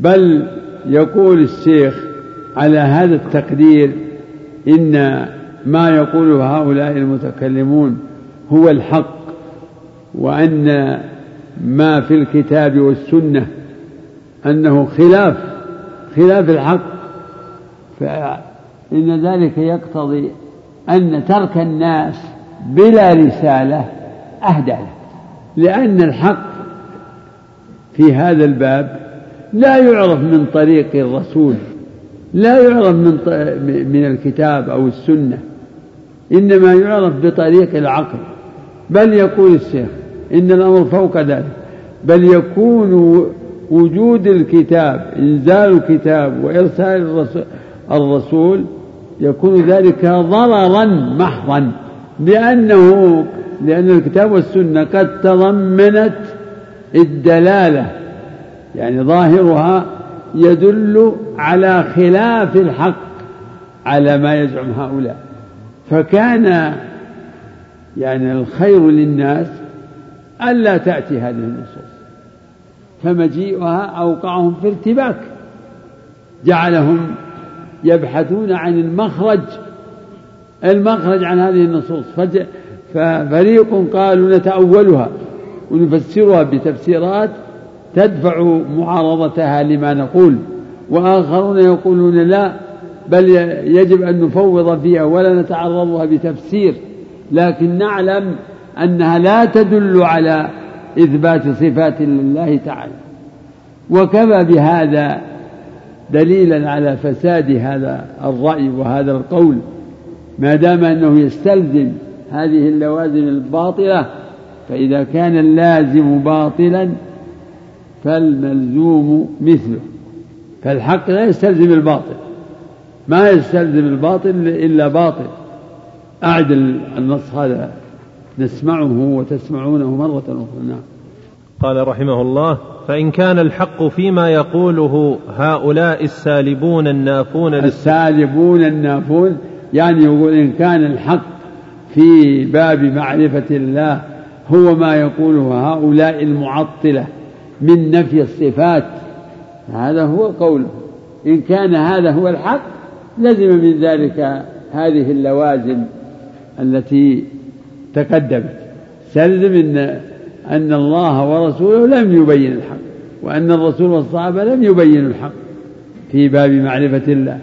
بل يقول الشيخ على هذا التقدير إن ما يقوله هؤلاء المتكلمون هو الحق وأن ما في الكتاب والسنة أنه خلاف خلاف الحق. فإن ذلك يقتضي أن ترك الناس بلا رسالة أهدى له لأن الحق في هذا الباب لا يعرف من طريق الرسول لا يعرف من من الكتاب أو السنة إنما يعرف بطريق العقل. بل يقول الشيخ إن الأمر فوق ذلك. بل يكون وجود الكتاب إنزال الكتاب وإرسال الرسول, يكون ذلك ضررا محضا. لأنه لأن الكتاب والسنة قد تضمنت الدلالة يعني ظاهرها يدل على خلاف الحق على ما يزعم هؤلاء. فكان يعني الخير للناس ألا تأتي هذه النصوص فمجيئها أوقعهم في ارتباك جعلهم يبحثون عن المخرج المخرج عن هذه النصوص. ففريق قالوا نتأولها ونفسرها بتفسيرات تدفع معارضتها لما نقول وآخرون يقولون لا بل يجب أن نفوض فيها ولا نتعرضها بتفسير لكن نعلم أنها لا تدل على إثبات صفات لله تعالى. وكفى بهذا دليلا على فساد هذا الرأي وهذا القول ما دام أنه يستلزم هذه اللوازم الباطلة فإذا كان اللازم باطلا فالملزوم مثله. فالحق لا يستلزم الباطل. ما يستلزم الباطل إلا باطل. أعد النص هذا. نسمعه وتسمعونه مرة أخرى. نعم. قال رحمه الله فإن كان الحق فيما يقوله هؤلاء السالبون النافون السالبون النافون يعني يقول إن كان الحق في باب معرفة الله هو ما يقوله هؤلاء المعطلة. من نفي الصفات. هذا هو قوله. إن كان هذا هو الحق لزم من ذلك هذه اللوازم التي تقدمت. سلم ان أن الله ورسوله لم يبين الحق وأن الرسول والصحابة لم يبينوا الحق في باب معرفة الله.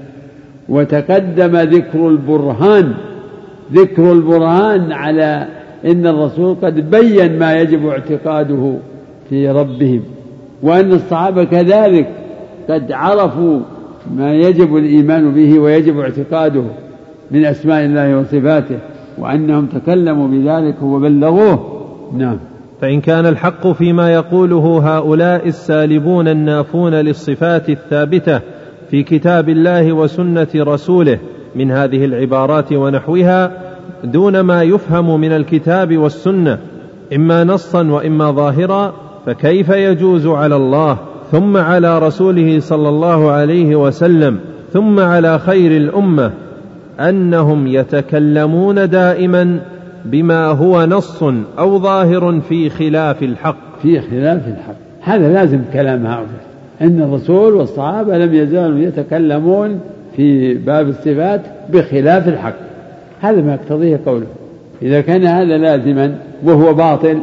وتقدم ذكر البرهان. ذكر البرهان على إن الرسول قد بين ما يجب اعتقاده في ربهم وأن الصحابة كذلك قد عرفوا ما يجب الإيمان به ويجب اعتقاده من أسماء الله وصفاته وأنهم تكلموا بذلك وبلغوه. نعم. فإن كان الحق فيما يقوله هؤلاء السالبون النافون للصفات الثابتة في كتاب الله وسنة رسوله من هذه العبارات ونحوها دون ما يفهم من الكتاب والسنة إما نصا وإما ظاهرا فكيف يجوز على الله ثم على رسوله صلى الله عليه وسلم ثم على خير الأمة أنهم يتكلمون دائما بما هو نص أو ظاهر في خلاف الحق؟ في خلاف الحق. هذا لازم كلام هؤلاء. إن الرسول والصحابة لم يزالوا يتكلمون في باب الصفات بخلاف الحق. هذا ما يقتضيه قوله. إذا كان هذا لازما وهو باطل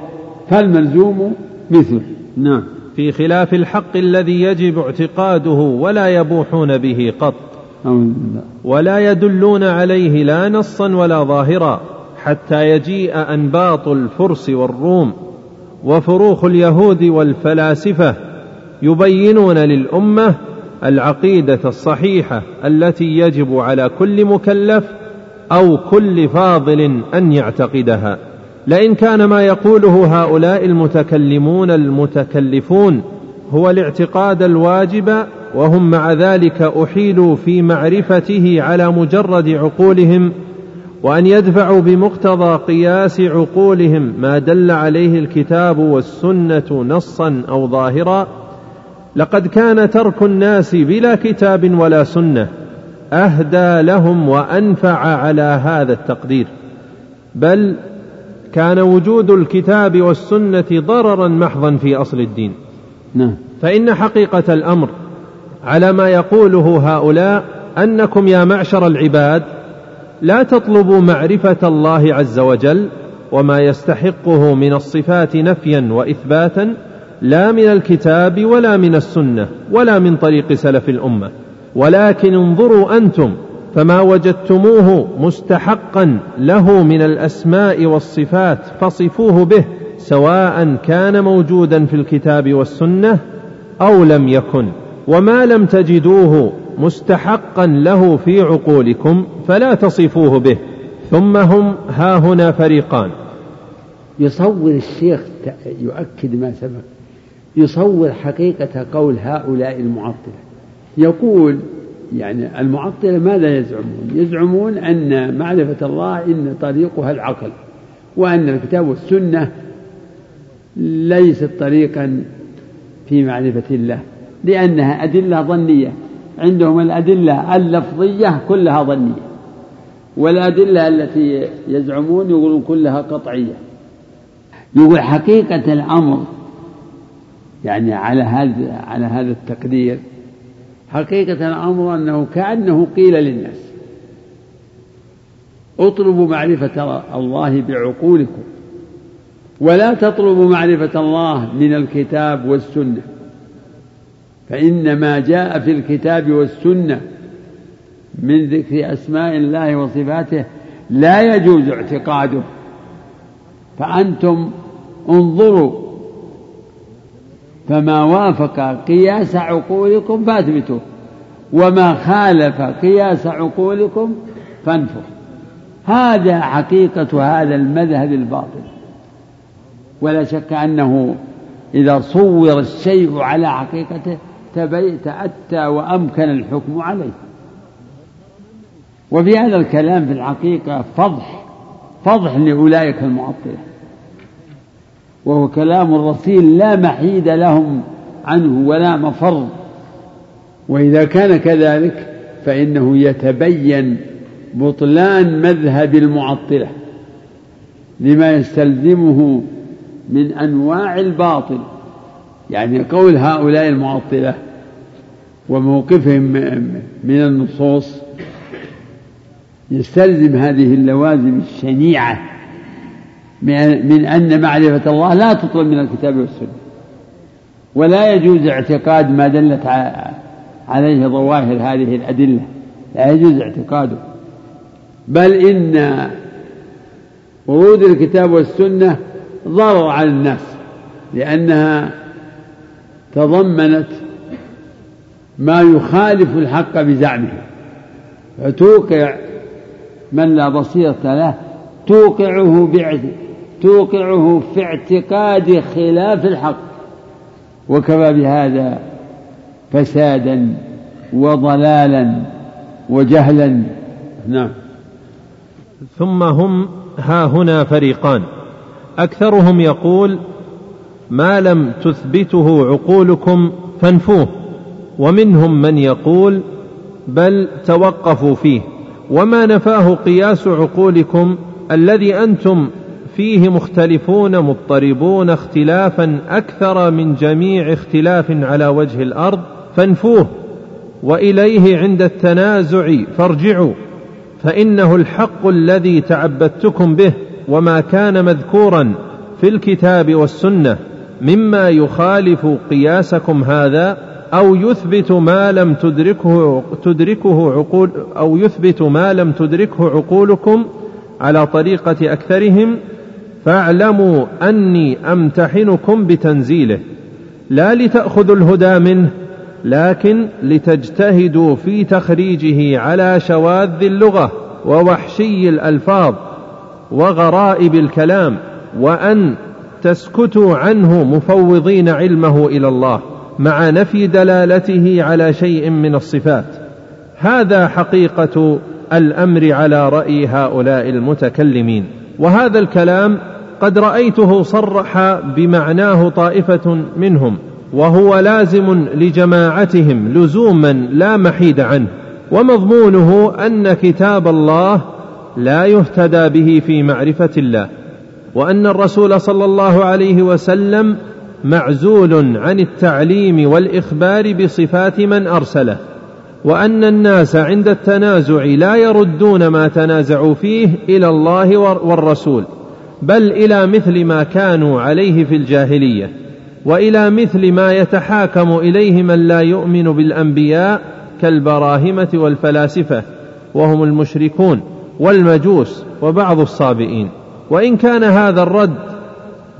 فالملزوم مثله نعم. في خلاف الحق الذي يجب اعتقاده ولا يبوحون به قط. ولا يدلون عليه لا نصا ولا ظاهرا حتى يجيء أنباط الفرس والروم وفروخ اليهود والفلاسفة يبينون للأمة العقيدة الصحيحة التي يجب على كل مكلف أو كل فاضل أن يعتقدها. لئن كان ما يقوله هؤلاء المتكلمون المتكلفون هو الاعتقاد الواجب وهم مع ذلك أحيلوا في معرفته على مجرد عقولهم وأن يدفعوا بمقتضى قياس عقولهم ما دل عليه الكتاب والسنة نصا أو ظاهرا. لقد كان ترك الناس بلا كتاب ولا سنة أهدى لهم وأنفع على هذا التقدير. بل كان وجود الكتاب والسنة ضررا محضا في أصل الدين. نعم. فإن حقيقة الأمر على ما يقوله هؤلاء أنكم يا معشر العباد لا تطلبوا معرفة الله عز وجل وما يستحقه من الصفات نفيا واثباتا لا من الكتاب ولا من السنة ولا من طريق سلف الأمة. ولكن انظروا أنتم فما وجدتموه مستحقا له من الأسماء والصفات فصفوه به سواء كان موجودا في الكتاب والسنة أو لم يكن. وما لم تجدوه مستحقا له في عقولكم فلا تصفوه به. ثم هم ها هنا فريقان. يصور الشيخ يؤكد ما سبق يصور حقيقة قول هؤلاء المعطلة. يقول يعني المعطلة ماذا يزعمون؟ يزعمون أن معرفة الله إن طريقها العقل وأن الكتاب والسنة ليست طريقا في معرفة الله لأنها أدلة ظنية. عندهم الأدلة اللفظية كلها ظنية والأدلة التي يزعمون يقولون كلها قطعية. يقول حقيقة الأمر يعني على هذا على هذا التقدير حقيقة الأمر أنه كأنه قيل للناس. اطلبوا معرفة الله بعقولكم. ولا تطلبوا معرفة الله من الكتاب والسنة. فإن ما جاء في الكتاب والسنة من ذكر أسماء الله وصفاته لا يجوز اعتقاده فأنتم انظروا فما وافق قياس عقولكم فاثبتوه وما خالف قياس عقولكم فانفوا. هذا حقيقة هذا المذهب الباطل. ولا شك أنه إذا صور الشيء على حقيقته تأتى وأمكن الحكم عليه. وفي هذا الكلام في الحقيقة فضح فضح لأولئك المعطلة وهو كلام الرصين لا محيد لهم عنه ولا مفر. وإذا كان كذلك فإنه يتبين بطلان مذهب المعطلة لما يستلزمه من أنواع الباطل. يعني قول هؤلاء المعطلة وموقفهم من النصوص يستلزم هذه اللوازم الشنيعة من أن معرفة الله لا تطلب من الكتاب والسنة. ولا يجوز اعتقاد ما دلت عليه ظواهر هذه الأدلة. لا يجوز اعتقاده. بل إن ورود الكتاب والسنة ضرر على الناس لأنها تضمنت ما يخالف الحق بزعمه. فتوقع من لا بصيرة له توقعه توقعه في اعتقاد خلاف الحق. وكفى بهذا فسادا وضلالا وجهلا. نعم. ثم هم ها هنا فريقان. أكثرهم يقول ما لم تثبته عقولكم فانفوه. ومنهم من يقول بل توقفوا فيه. وما نفاه قياس عقولكم الذي أنتم فيه مختلفون مضطربون اختلافا أكثر من جميع اختلاف على وجه الأرض فانفوه وإليه عند التنازع فارجعوا فإنه الحق الذي تعبدتكم به وما كان مذكورا في الكتاب والسنة مما يخالف قياسكم هذا أو يثبت ما لم تدركه تدركه عقول أو يثبت ما لم تدركه عقولكم على طريقة أكثرهم فاعلموا أني أمتحنكم بتنزيله لا لتأخذوا الهدى منه لكن لتجتهدوا في تخريجه على شواذ اللغة ووحشي الألفاظ وغرائب الكلام وأن تسكتوا عنه مفوضين علمه إلى الله مع نفي دلالته على شيء من الصفات. هذا حقيقة الأمر على رأي هؤلاء المتكلمين. وهذا الكلام قد رأيته صرح بمعناه طائفة منهم وهو لازم لجماعتهم لزوما لا محيد عنه ومضمونه أن كتاب الله لا يهتدى به في معرفة الله وأن الرسول صلى الله عليه وسلم معزول عن التعليم والإخبار بصفات من أرسله وأن الناس عند التنازع لا يردون ما تنازعوا فيه إلى الله والرسول. بل إلى مثل ما كانوا عليه في الجاهلية وإلى مثل ما يتحاكم إليه من لا يؤمن بالأنبياء كالبراهمة والفلاسفة وهم المشركون والمجوس وبعض الصابئين. وإن كان هذا الرد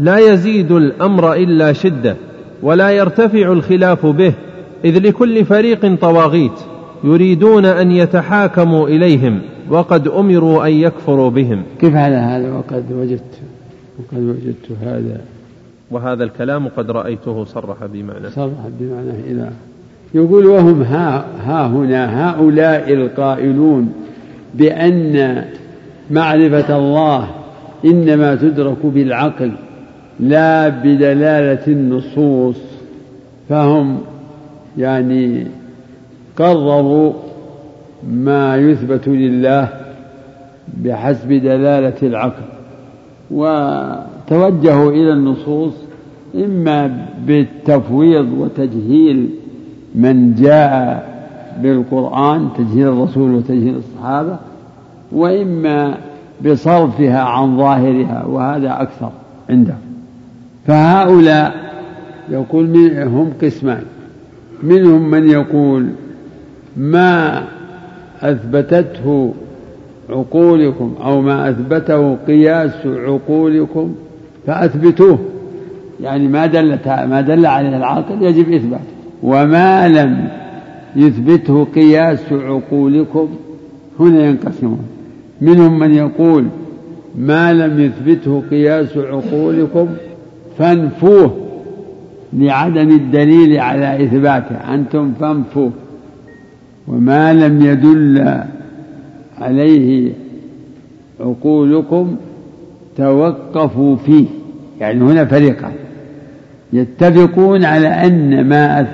لا يزيد الأمر إلا شدة ولا يرتفع الخلاف به إذ لكل فريق طواغيت. يريدون أن يتحاكموا إليهم وقد أمروا أن يكفروا بهم. كيف على هذا وقد وجدت وقد وجدت هذا؟ وهذا الكلام قد رأيته صرح بمعنى. صرح بمعنى إلى يقول وهم ها, ها هنا هؤلاء القائلون بأن معرفة الله إنما تدرك بالعقل لا بدلالة النصوص فهم يعني قرروا ما يثبت لله بحسب دلالة العقل. وتوجهوا إلى النصوص إما بالتفويض وتجهيل من جاء بالقرآن تجهيل الرسول وتجهيل الصحابة وإما بصرفها عن ظاهرها وهذا أكثر عندهم فهؤلاء يقول هم قسمان. منهم من يقول ما أثبتته عقولكم أو ما أثبته قياس عقولكم فأثبتوه. يعني ما دلت ما دل عليه العاقل يجب إثباته. وما لم يثبته قياس عقولكم هنا ينقسمون. منهم من يقول ما لم يثبته قياس عقولكم فانفوه لعدم الدليل على إثباته. أنتم فانفوه. وما لم يدل عليه عقولكم توقفوا فيه. يعني هنا فريقان. يتفقون على أن ما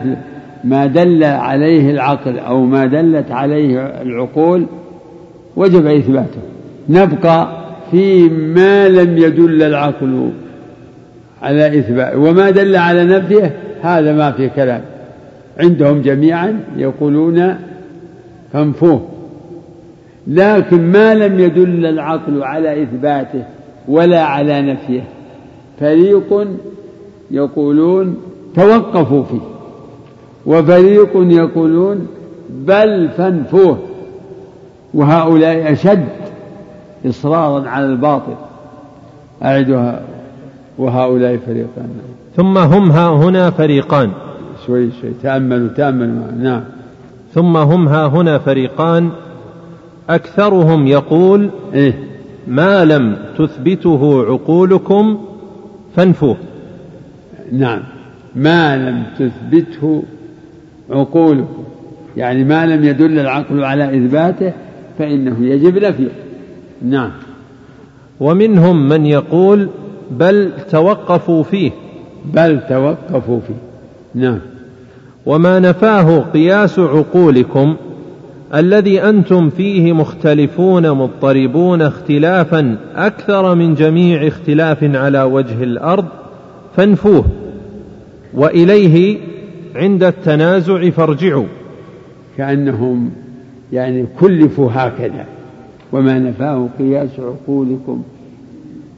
ما دل عليه العقل أو ما دلت عليه العقول وجب إثباته. نبقى في ما لم يدل العقل على إثبات وما دل على نفيه هذا ما في كلام. عندهم جميعا يقولون فانفوه لكن ما لم يدل العقل على إثباته ولا على نفيه. فريق يقولون توقفوا فيه. وفريق يقولون بل فانفوه. وهؤلاء أشد إصرارا على الباطل. أعدها وهؤلاء فريقان. ثم هم ها هنا فريقان. شوي شوي. تأملوا تأملوا نعم. ثم هم ها هنا فريقان أكثرهم يقول إيه؟ ما لم تثبته عقولكم فانفوه. نعم. ما لم تثبته عقولكم. يعني ما لم يدل العقل على إثباته فإنه يجب نفيه. نعم. ومنهم من يقول بل توقفوا فيه. بل توقفوا فيه. نعم. وما نفاه قياس عقولكم الذي أنتم فيه مختلفون مضطربون اختلافا أكثر من جميع اختلاف على وجه الأرض فانفوه وإليه عند التنازع فارجعوا كأنهم يعني كلفوا هكذا وما نفاه قياس عقولكم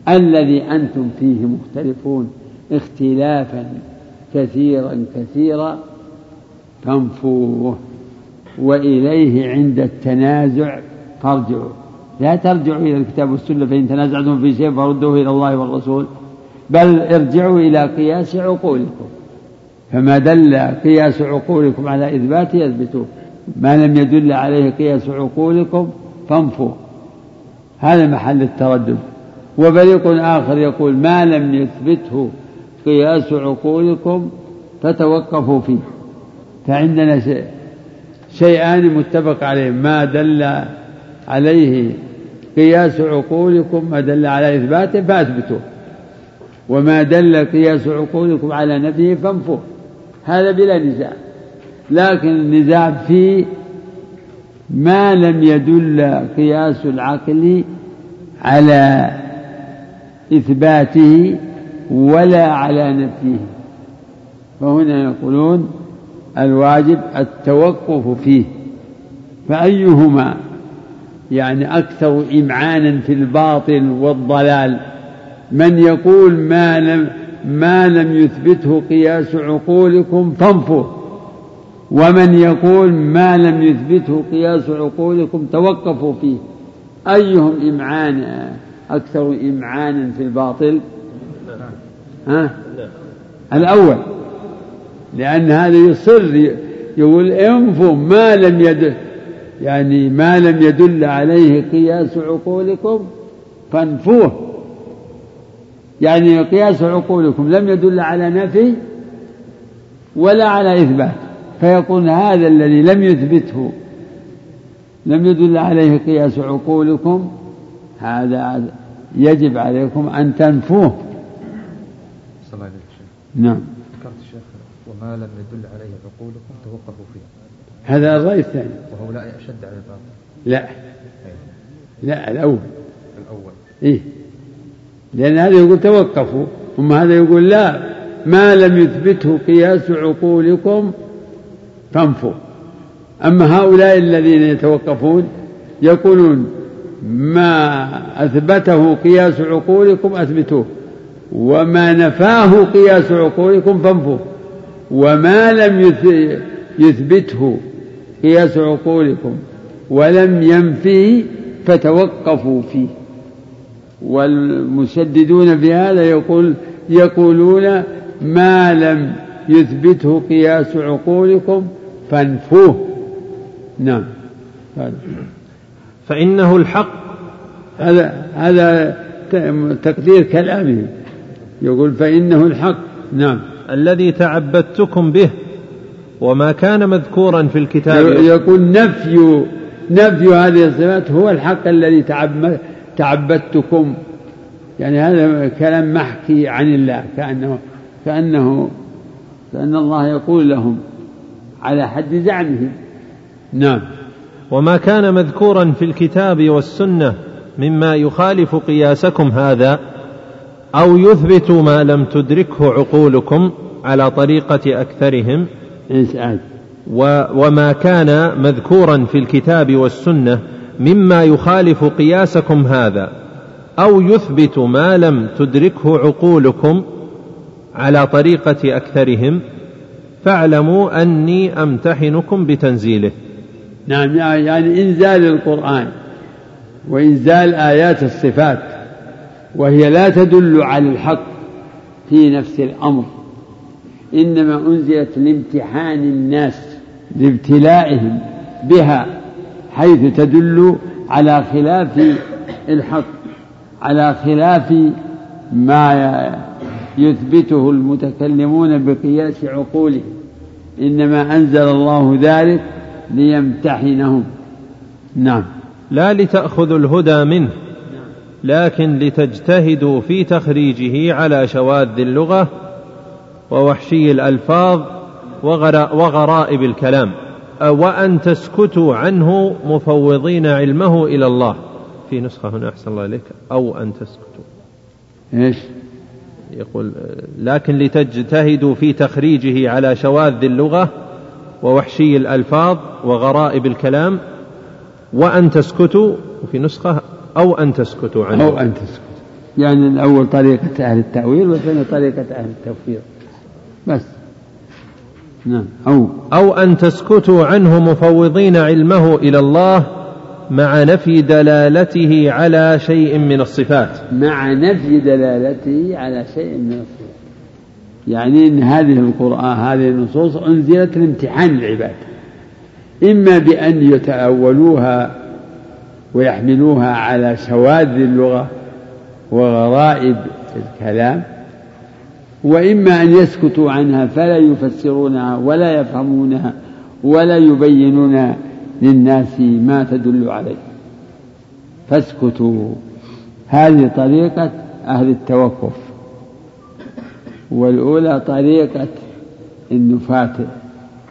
الذي أنتم فيه مختلفون اختلافا كثيرا كثيرا فانفوه وإليه عند التنازع فارجعوا لا ترجعوا إلى الكتاب والسنة فإن تنازعتم في شيء فردوه إلى الله والرسول بل ارجعوا إلى قياس عقولكم. فما دل قياس عقولكم على إثباته اثبتوه ما لم يدل عليه قياس عقولكم فانفوا هذا محل التردد. وفريق آخر يقول ما لم يثبته قياس عقولكم فتوقفوا فيه. فعندنا شيء شيئان متفق عليه ما دل عليه قياس عقولكم ما دل على إثباته فأثبتوه. وما دل قياس عقولكم على نفيه فانفوه. هذا بلا نزاع. لكن النزاع في ما لم يدل قياس العقل على إثباته ولا على نفيه. فهنا يقولون الواجب التوقف فيه فأيهما؟ يعني أكثر إمعانا في الباطل والضلال. من يقول ما لم ما لم يثبته قياس عقولكم فانفوا. ومن يقول ما لم يثبته قياس عقولكم توقفوا فيه. أيهم إمعان؟ أكثر إمعانا في الباطل؟ ها؟ الأول. لأن هذا يصر يقول انفوا ما لم يدل يعني ما لم يدل عليه قياس عقولكم فانفوه. يعني قياس عقولكم لم يدل على نفي ولا على إثبات. فيقول هذا الذي لم يثبته لم يدل عليه قياس عقولكم هذا يجب عليكم أن تنفوه. نعم. وما لم يدل عليه عقولكم توقفوا فيه هذا الرأي الثاني وهؤلاء أشد على الباطل. لا. لا الأول. الأول. إيه. لأن هذا يقول توقفوا أما هذا يقول لا. ما لم يثبته قياس عقولكم فانفوا. أما هؤلاء الذين يتوقفون يقولون ما أثبته قياس عقولكم أثبتوه وما نفاه قياس عقولكم فانفوه. وما لم يثبته قياس عقولكم ولم ينفيه فتوقفوا فيه. والمسددون في هذا يقول يقولون ما لم يثبته قياس عقولكم فانفوه. نعم. فإنه الحق. هذا هذا تقدير كلامه. يقول فإنه الحق. نعم. الذي تعبدتكم به وما كان مذكورا في الكتاب. يقول نفي نفي هذه الصفات هو الحق الذي تعبدتكم. يعني هذا كلام محكي عن الله كأنه كأنه كأن الله يقول لهم على حد زعمهم. نعم. وما كان مذكورا في الكتاب والسنة مما يخالف قياسكم هذا. أو يثبت ما لم تدركه عقولكم على طريقة أكثرهم وما كان مذكورا في الكتاب والسنة مما يخالف قياسكم هذا أو يثبت ما لم تدركه عقولكم على طريقة أكثرهم فاعلموا أني أمتحنكم بتنزيله. نعم يعني إنزال القرآن وإنزال آيات الصفات. وهي لا تدل على الحق في نفس الأمر إنما أنزلت لامتحان الناس لابتلائهم بها حيث تدل على خلاف الحق على خلاف ما يثبته المتكلمون بقياس عقولهم. إنما أنزل الله ذلك ليمتحنهم. نعم. لا لتأخذوا الهدى منه. لكن لتجتهدوا في تخريجه على شواذ اللغة ووحشي الألفاظ وغرائب الكلام. وأن تسكتوا عنه مفوضين علمه إلى الله. في نسخة هنا أحسن الله إليك. أو أن تسكتوا. إيش؟ يقول لكن لتجتهدوا في تخريجه على شواذ اللغة ووحشي الألفاظ وغرائب الكلام. وأن تسكتوا وفي نسخة أو أن تسكتوا عنه. أو أن تسكتوا. يعني الأول طريقة أهل التأويل والثاني طريقة أهل التوفيق. بس. نعم. أو. أو أن تسكتوا عنه مفوضين علمه إلى الله مع نفي دلالته على شيء من الصفات. مع نفي دلالته على شيء من الصفات. يعني إن هذه القرآن هذه النصوص أنزلت لامتحان العباد. إما بأن يتأولوها ويحملوها على شواذ اللغة وغرائب الكلام. وإما أن يسكتوا عنها فلا يفسرونها ولا يفهمونها ولا يبينون للناس ما تدل عليه. فاسكتوا. هذه طريقة أهل التوقف. والأولى طريقة النفاة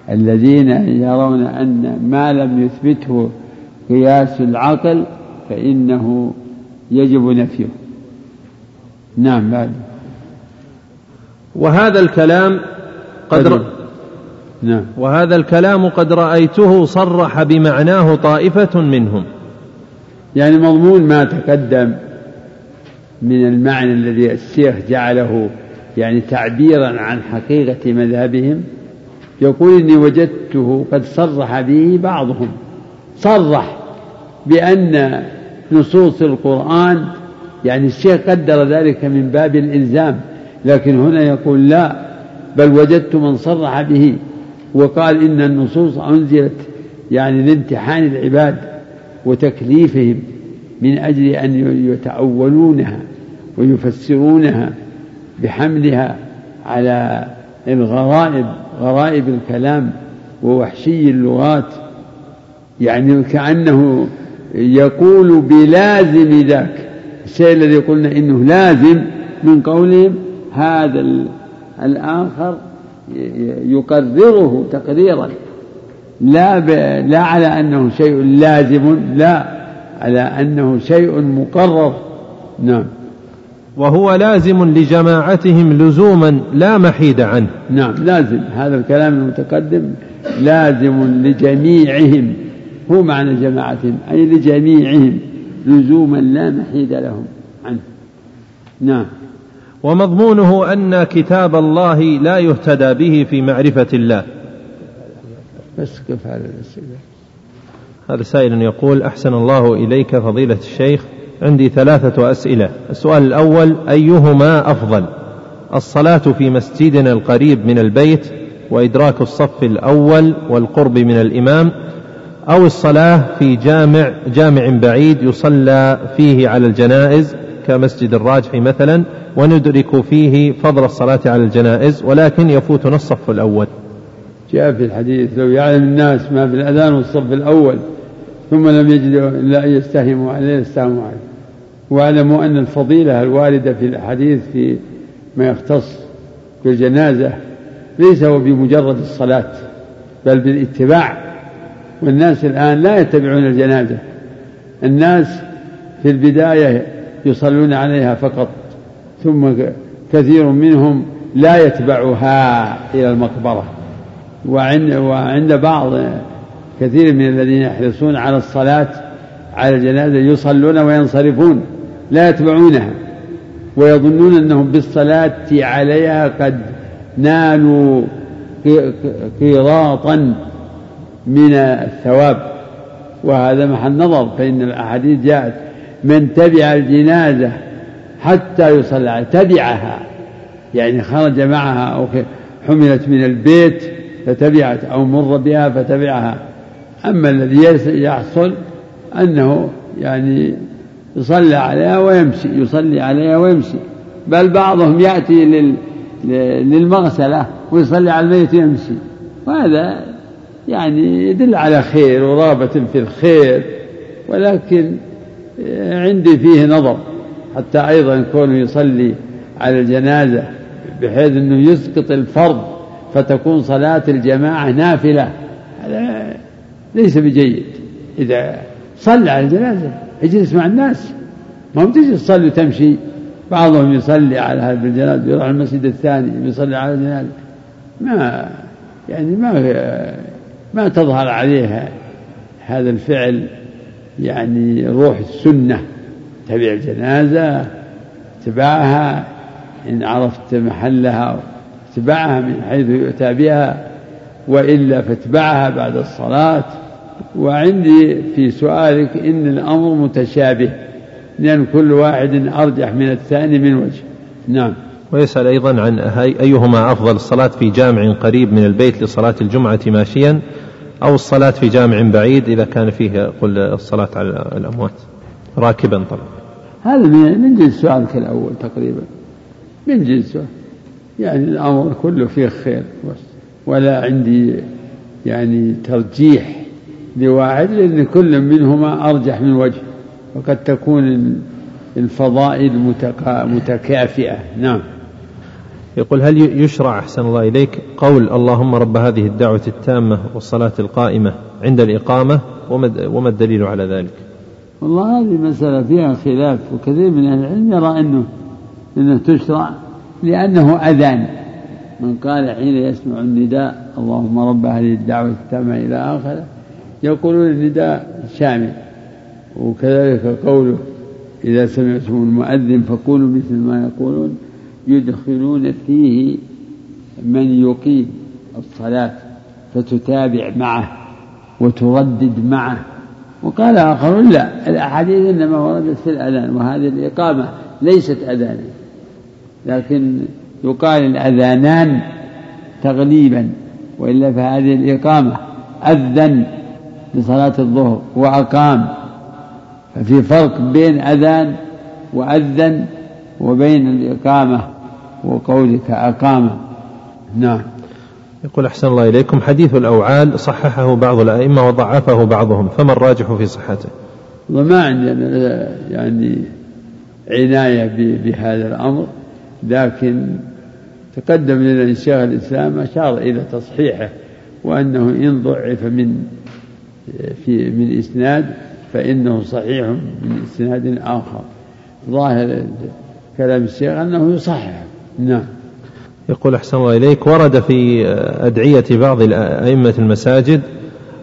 الذين يرون أن ما لم يثبته قياس العقل فإنه يجب نفيه. نعم بعد. وهذا الكلام قد نعم. وهذا الكلام قد رأيته صرح بمعناه طائفة منهم. يعني مضمون ما تقدم من المعنى الذي الشيخ جعله يعني تعبيرا عن حقيقة مذهبهم يقول إني وجدته قد صرح به بعضهم. صرح. بأن نصوص القرآن يعني الشيخ قدر ذلك من باب الإلزام لكن هنا يقول لا بل وجدت من صرح به وقال إن النصوص أنزلت يعني لامتحان العباد وتكليفهم من أجل أن يتأولونها ويفسرونها بحملها على الغرائب غرائب الكلام ووحشي اللغات يعني كأنه يقول بلازم ذاك. الشيء الذي قلنا إنه لازم من قولهم هذا الآخر يقرره تقريرا. لا ب... لا على أنه شيء لازم لا على أنه شيء مقرر. نعم. وهو لازم لجماعتهم لزوما لا محيد عنه. نعم لازم. هذا الكلام المتقدم لازم لجميعهم. هو معنى جماعتهم أي لجميعهم لزوما لا محيد لهم عنه. نعم. ومضمونه أن كتاب الله لا يهتدى به في معرفة الله. بس كيف هذا الأسئلة هذا سائل يقول أحسن الله إليك فضيلة الشيخ. عندي ثلاثة أسئلة. السؤال الأول أيهما أفضل؟ الصلاة في مسجدنا القريب من البيت وإدراك الصف الأول والقرب من الإمام أو الصلاة في جامع جامع بعيد يصلى فيه على الجنائز كمسجد الراجح مثلا وندرك فيه فضل الصلاة على الجنائز ولكن يفوتنا الصف الأول. جاء في الحديث لو يعلم الناس ما في الأذان والصف الأول ثم لم يجدوا إلا أن يستهموا عليه يستهموا عليه. واعلموا أن الفضيلة الواردة في الحديث في ما يختص بالجنازة ليس هو بمجرد الصلاة بل بالاتباع. والناس الآن لا يتبعون الجنازة. الناس في البداية يصلون عليها فقط ثم كثير منهم لا يتبعها إلى المقبرة. وعند, وعند بعض كثير من الذين يحرصون على الصلاة على الجنازة يصلون وينصرفون لا يتبعونها ويظنون أنهم بالصلاة عليها قد نالوا قيراطا. من الثواب وهذا محل نظر فإن الأحاديث جاءت من تبع الجنازة حتى يصلى تبعها يعني خرج معها أو حملت من البيت فتبعت أو مر بها فتبعها. أما الذي يحصل أنه يعني يصلي عليها ويمشي يصلي عليها ويمشي. بل بعضهم يأتي لل للمغسلة ويصلي على الميت ويمشي. وهذا يعني يدل على خير ورغبة في الخير ولكن عندي فيه نظر حتى أيضا كونه يصلي على الجنازة بحيث أنه يسقط الفرض فتكون صلاة الجماعة نافلة هذا ليس بجيد. إذا صلى على الجنازة اجلس مع الناس. ما تجلس تصلي وتمشي. بعضهم يصلي على هذا الجنازة يروح المسجد الثاني يصلي على الجنازة. ما يعني ما ما تظهر عليها هذا الفعل يعني روح السنة تبع الجنازة اتباعها إن عرفت محلها اتبعها من حيث يؤتى بها وإلا فاتبعها بعد الصلاة. وعندي في سؤالك إن الأمر متشابه لأن كل واحد أرجح من الثاني من وجه. نعم. ويسأل أيضا عن أيهما أفضل الصلاة في جامع قريب من البيت لصلاة الجمعة ماشيا أو الصلاة في جامع بعيد إذا كان فيه قل الصلاة على الأموات. راكبا طبعا. هذا من جنس سؤالك الأول تقريبا. من جنس يعني الأمر كله فيه خير ولا عندي يعني ترجيح لواحد لأن كل منهما أرجح من وجه. وقد تكون الفضائل متكافئة. نعم. يقول هل يشرع أحسن الله إليك قول اللهم رب هذه الدعوة التامة والصلاة القائمة عند الإقامة وما الدليل على ذلك? والله هذه مسألة فيها خلاف وكثير من أهل العلم يرى أنه أنه تشرع لأنه أذان. من قال حين يسمع النداء اللهم رب هذه الدعوة التامة إلى آخره يقولون النداء شامل. وكذلك قوله إذا سمعتم المؤذن فقولوا مثل ما يقولون. يدخلون فيه من يقيم الصلاة فتتابع معه وتردد معه. وقال آخرون لا الأحاديث إنما وردت في الأذان وهذه الإقامة ليست أذانا. لكن يقال الأذانان تغليبا وإلا فهذه الإقامة أذن لصلاة الظهر وأقام. ففي فرق بين أذان وأذن وبين الإقامة وقولك أقام. نعم. يقول أحسن الله إليكم حديث الأوعال صححه بعض الأئمة وضعفه بعضهم فما الراجح في صحته؟ وما عندنا يعني عناية بهذا الأمر لكن تقدم لنا شيخ الإسلام أشار إلى تصحيحه وأنه إن ضعف من في من إسناد فإنه صحيح من إسناد آخر. ظاهر كلام الشيخ أنه يصحح نعم. يقول أحسن الله إليك ورد في أدعية بعض أئمة المساجد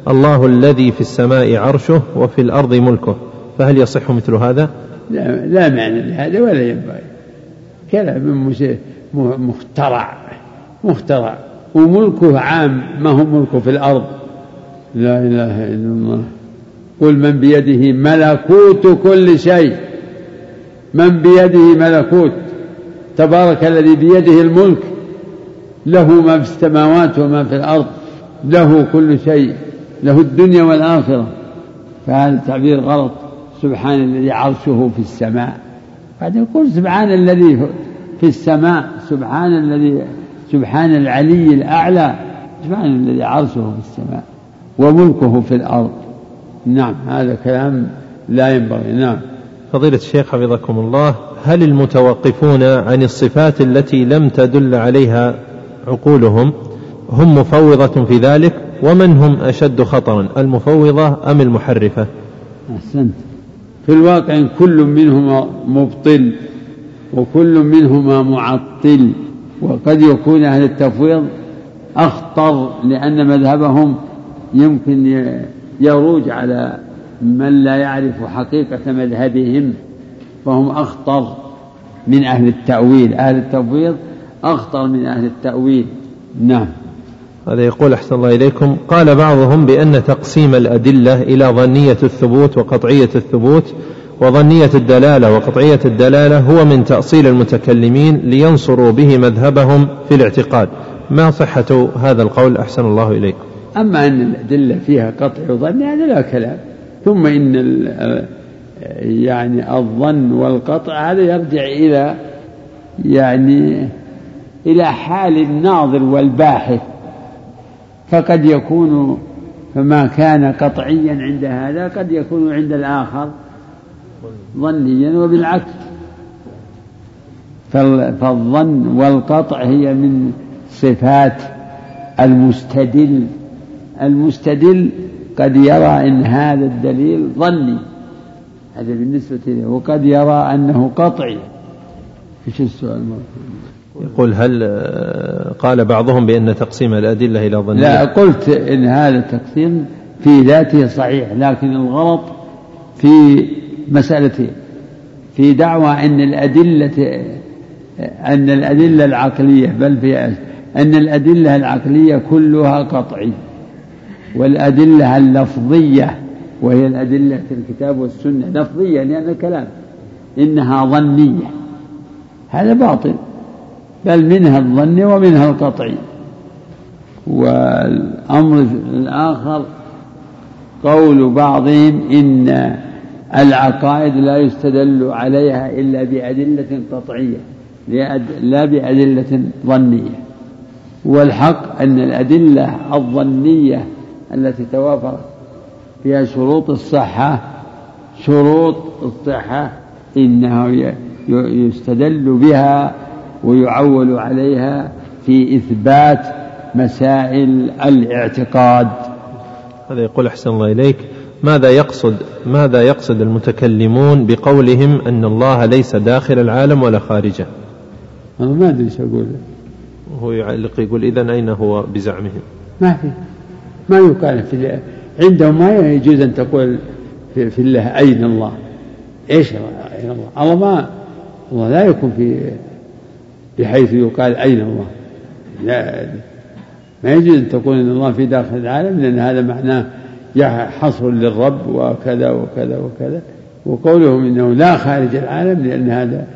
الله الذي في السماء عرشه وفي الأرض ملكه. فهل يصح مثل هذا؟ لا, لا معنى لهذا ولا ينبغي. كلام مخترع. مخترع. وملكه عام. ما هو ملكه في الأرض؟ لا إله إلا الله. قل من بيده ملكوت كل شيء. من بيده ملكوت تبارك الذي بيده الملك له ما في السماوات وما في الأرض له كل شيء له الدنيا والآخرة. فهذا التعبير غلط؟ سبحان الذي عرشه في السماء. بعد يقول سبحان الذي في السماء سبحان الذي سبحان العلي الأعلى سبحان الذي عرشه في السماء وملكه في الأرض. نعم هذا كلام لا ينبغي. نعم. فضيلة الشيخ حفظكم الله هل المتوقفون عن الصفات التي لم تدل عليها عقولهم هم مفوضة في ذلك؟ ومن هم أشد خطرا المفوضة أم المحرفة؟ أحسنت. في الواقع كل منهما مبطل وكل منهما معطل وقد يكون أهل التفويض أخطر لأن مذهبهم يمكن يروج على من لا يعرف حقيقة مذهبهم فهم أخطر من أهل التأويل. أهل التفويض أخطر من أهل التأويل. نعم. هذا يقول أحسن الله إليكم قال بعضهم بأن تقسيم الأدلة إلى ظنية الثبوت وقطعية الثبوت وظنية الدلالة وقطعية الدلالة هو من تأصيل المتكلمين لينصروا به مذهبهم في الاعتقاد. ما صحة هذا القول؟ أحسن الله إليكم. أما أن الأدلة فيها قطع وظن هذا لا كلام. ثم إن يعني الظن والقطع هذا يرجع إلى يعني إلى حال الناظر والباحث. فقد يكون فما كان قطعيا عند هذا قد يكون عند الآخر ظنيا وبالعكس. فالظن والقطع هي من صفات المستدل. المستدل قد يرى أن هذا الدليل ظني. هذا بالنسبة له وقد يرى أنه قطعي. إيش السؤال يقول هل قال بعضهم بأن تقسيم الأدلة إلى ظنية؟ لا قلت إن هذا التقسيم في ذاته صحيح لكن الغلط في مسألتين في دعوى أن الأدلة أن الأدلة العقلية بل في أن الأدلة العقلية كلها قطعية والأدلة اللفظية وهي الأدلة في الكتاب والسنة. لفظية لأن الكلام إنها ظنية. هذا باطل. بل منها الظن ومنها القطعي. والأمر الآخر قول بعضهم إن العقائد لا يستدل عليها إلا بأدلة قطعية لا بأدلة ظنية. والحق أن الأدلة الظنية التي توافرت فيها شروط الصحة شروط الصحة إنه يستدل بها ويعول عليها في إثبات مسائل الاعتقاد. هذا يقول أحسن الله إليك ماذا يقصد ماذا يقصد المتكلمون بقولهم أن الله ليس داخل العالم ولا خارجه؟ أنا ما أدري إيش أقول هو يعلق يقول إذا أين هو بزعمهم؟ ما في. ما يقال في عندهم ما يجوز أن تقول في, في الله أين الله. إيش أين الله؟ الله ما الله لا يكون في بحيث يقال أين الله. لا. ما يجوز أن تقول أن الله في داخل العالم لأن هذا معناه حصر للرب وكذا وكذا وكذا. وقولهم إنه لا خارج العالم لأن هذا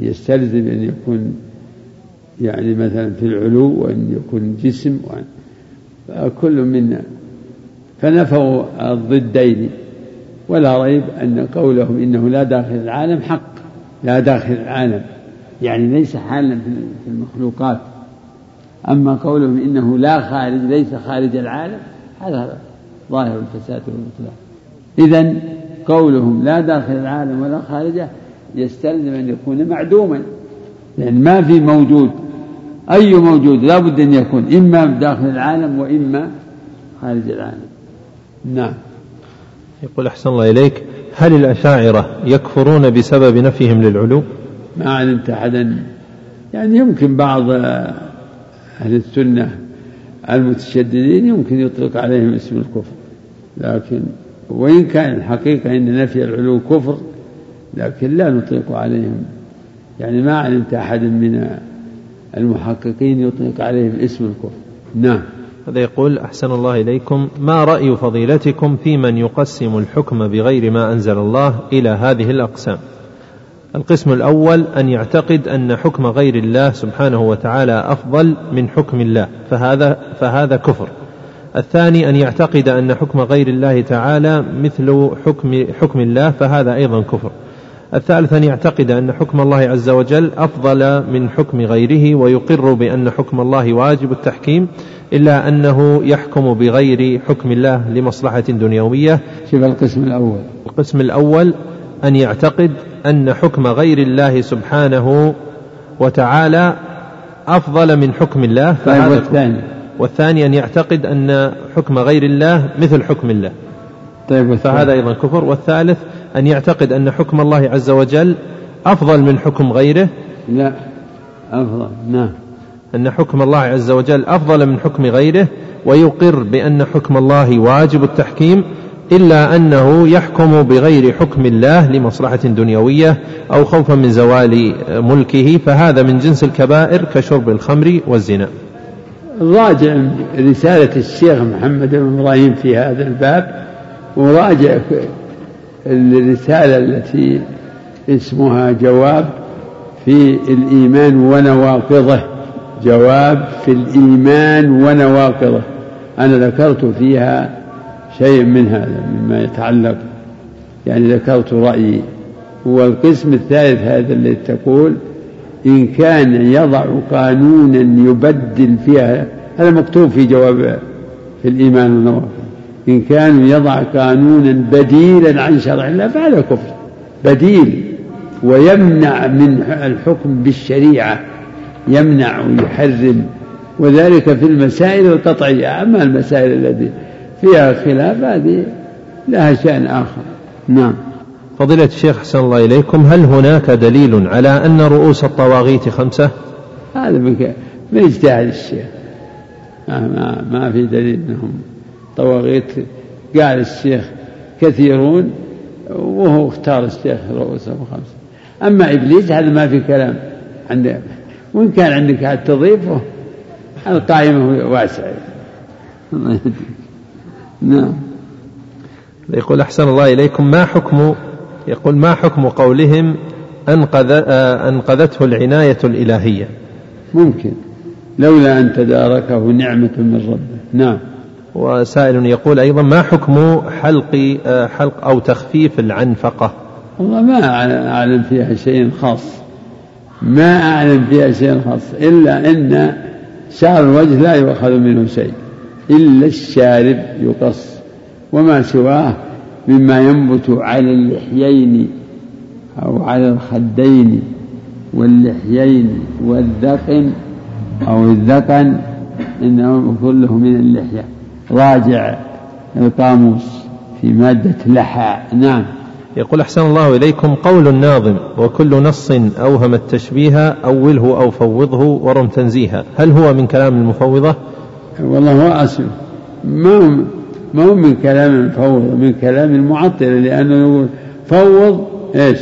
يستلزم أن يكون يعني مثلا في العلو وأن يكون جسم وأن كل منا فنفوا الضدين. ولا ريب أن قولهم إنه لا داخل العالم حق. لا داخل العالم. يعني ليس حالا في المخلوقات. أما قولهم إنه لا خارج ليس خارج العالم هذا ظاهر الفساد والبطلان إذا قولهم لا داخل العالم ولا خارجه يستلزم أن يكون معدوما. لأن ما في موجود أي موجود لا بد أن يكون إما داخل العالم وإما خارج العالم. نعم. يقول أحسن الله إليك هل الأشاعرة يكفرون بسبب نفيهم للعلو؟ ما علمت أحدا. يعني يمكن بعض أهل السنة المتشددين يمكن يطلق عليهم اسم الكفر لكن وإن كان الحقيقة أن نفي العلو كفر لكن لا نطلق عليهم. يعني ما علمت أحد من المحققين يطلق عليهم اسم الكفر نعم هذا يقول أحسن الله إليكم ما رأي فضيلتكم في من يقسم الحكم بغير ما أنزل الله إلى هذه الأقسام القسم الأول أن يعتقد أن حكم غير الله سبحانه وتعالى أفضل من حكم الله فهذا فهذا كفر. الثاني أن يعتقد أن حكم غير الله تعالى مثل حكم حكم الله فهذا أيضا كفر. الثالث أن يعتقد أن حكم الله عز وجل أفضل من حكم غيره ويقر بأن حكم الله واجب التحكيم إلا أنه يحكم بغير حكم الله لمصلحة دنيوية. شوف القسم الأول. القسم الأول أن يعتقد أن حكم غير الله سبحانه وتعالى أفضل من حكم الله طيب والثاني والثاني أن يعتقد أن حكم غير الله مثل حكم الله طيب. فهذا أيضا كفر والثالث أن يعتقد أن حكم الله عز وجل أفضل من حكم غيره؟ لا أفضل نعم أن حكم الله عز وجل أفضل من حكم غيره ويقر بأن حكم الله واجب التحكيم إلا أنه يحكم بغير حكم الله لمصلحة دنيوية أو خوفا من زوال ملكه فهذا من جنس الكبائر كشرب الخمر والزنا. راجع رسالة الشيخ محمد بن إبراهيم في هذا الباب وراجع الرسالة التي اسمها جواب في الإيمان ونواقضه. جواب في الإيمان ونواقضه. أنا ذكرت فيها شيء من هذا مما يتعلق يعني ذكرت رأيي. هو القسم الثالث هذا الذي تقول إن كان يضع قانونا يبدل فيها هذا مكتوب في جواب في الإيمان والنوافل إن كان يضع قانونا بديلا عن شرع الله فهذا كفر. بديل. ويمنع من الحكم بالشريعة. يمنع ويحرم. وذلك في المسائل القطعية. أما المسائل التي فيها خلاف هذه لها شأن آخر. نعم. فضيلة الشيخ حسن الله إليكم. هل هناك دليل على أن رؤوس الطواغيت خمسة؟ هذا من اجتهاد الشيخ. ما, ما, ما في دليل أنهم طواغيت قال الشيخ كثيرون وهو اختار الشيخ رؤوسهم خمسة أما إبليس هذا ما في كلام عند وإن كان عندك تضيفه القائمة واسعة الله يهديك نعم. يقول أحسن الله إليكم ما حكم يقول ما حكم قولهم أنقذ أنقذته العناية الإلهية؟ ممكن. لولا أن تداركه نعمة من ربه. نعم. وسائل يقول أيضا ما حكم حلق حلق أو تخفيف العنفقة؟ والله ما أعلم فيها شيء خاص. ما أعلم فيها شيء خاص إلا أن شعر الوجه لا يؤخذ منه شيء إلا الشارب يقص. وما سواه مما ينبت على اللحيين أو على الخدين واللحيين والذقن أو الذقن إنه كله من اللحية. راجع القاموس في مادة لحى. نعم. يقول أحسن الله إليكم قول الناظم وكل نص أوهم التشبيه أوله أو فوضه ورم تنزيها. هل هو من كلام المفوضة؟ والله هو أصل. ما هو ما هو من كلام المفوضة من كلام المعطلة لأنه يقول فوض إيش؟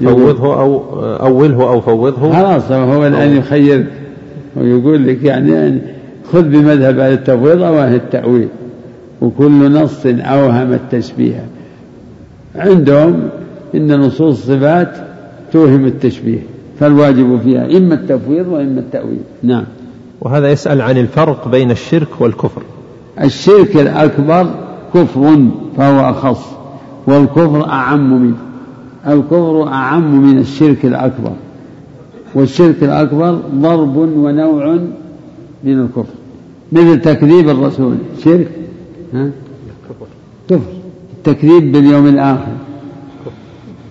فوضه أو أوله أو فوضه. خلاص هو الآن يخيرك ويقول لك يعني, يعني خذ بمذهب أهل التفويض أو أهل التأويل وكل نص أوهم التشبيه. عندهم إن نصوص الصفات توهم التشبيه فالواجب فيها إما التفويض وإما التأويل. نعم. وهذا يسأل عن الفرق بين الشرك والكفر. الشرك الأكبر كفر فهو أخص والكفر أعم منه. الكفر أعم من الشرك الأكبر والشرك الأكبر ضرب ونوع من الكفر. مثل تكذيب الرسول. شرك. ها؟ كفر. التكذيب باليوم الآخر.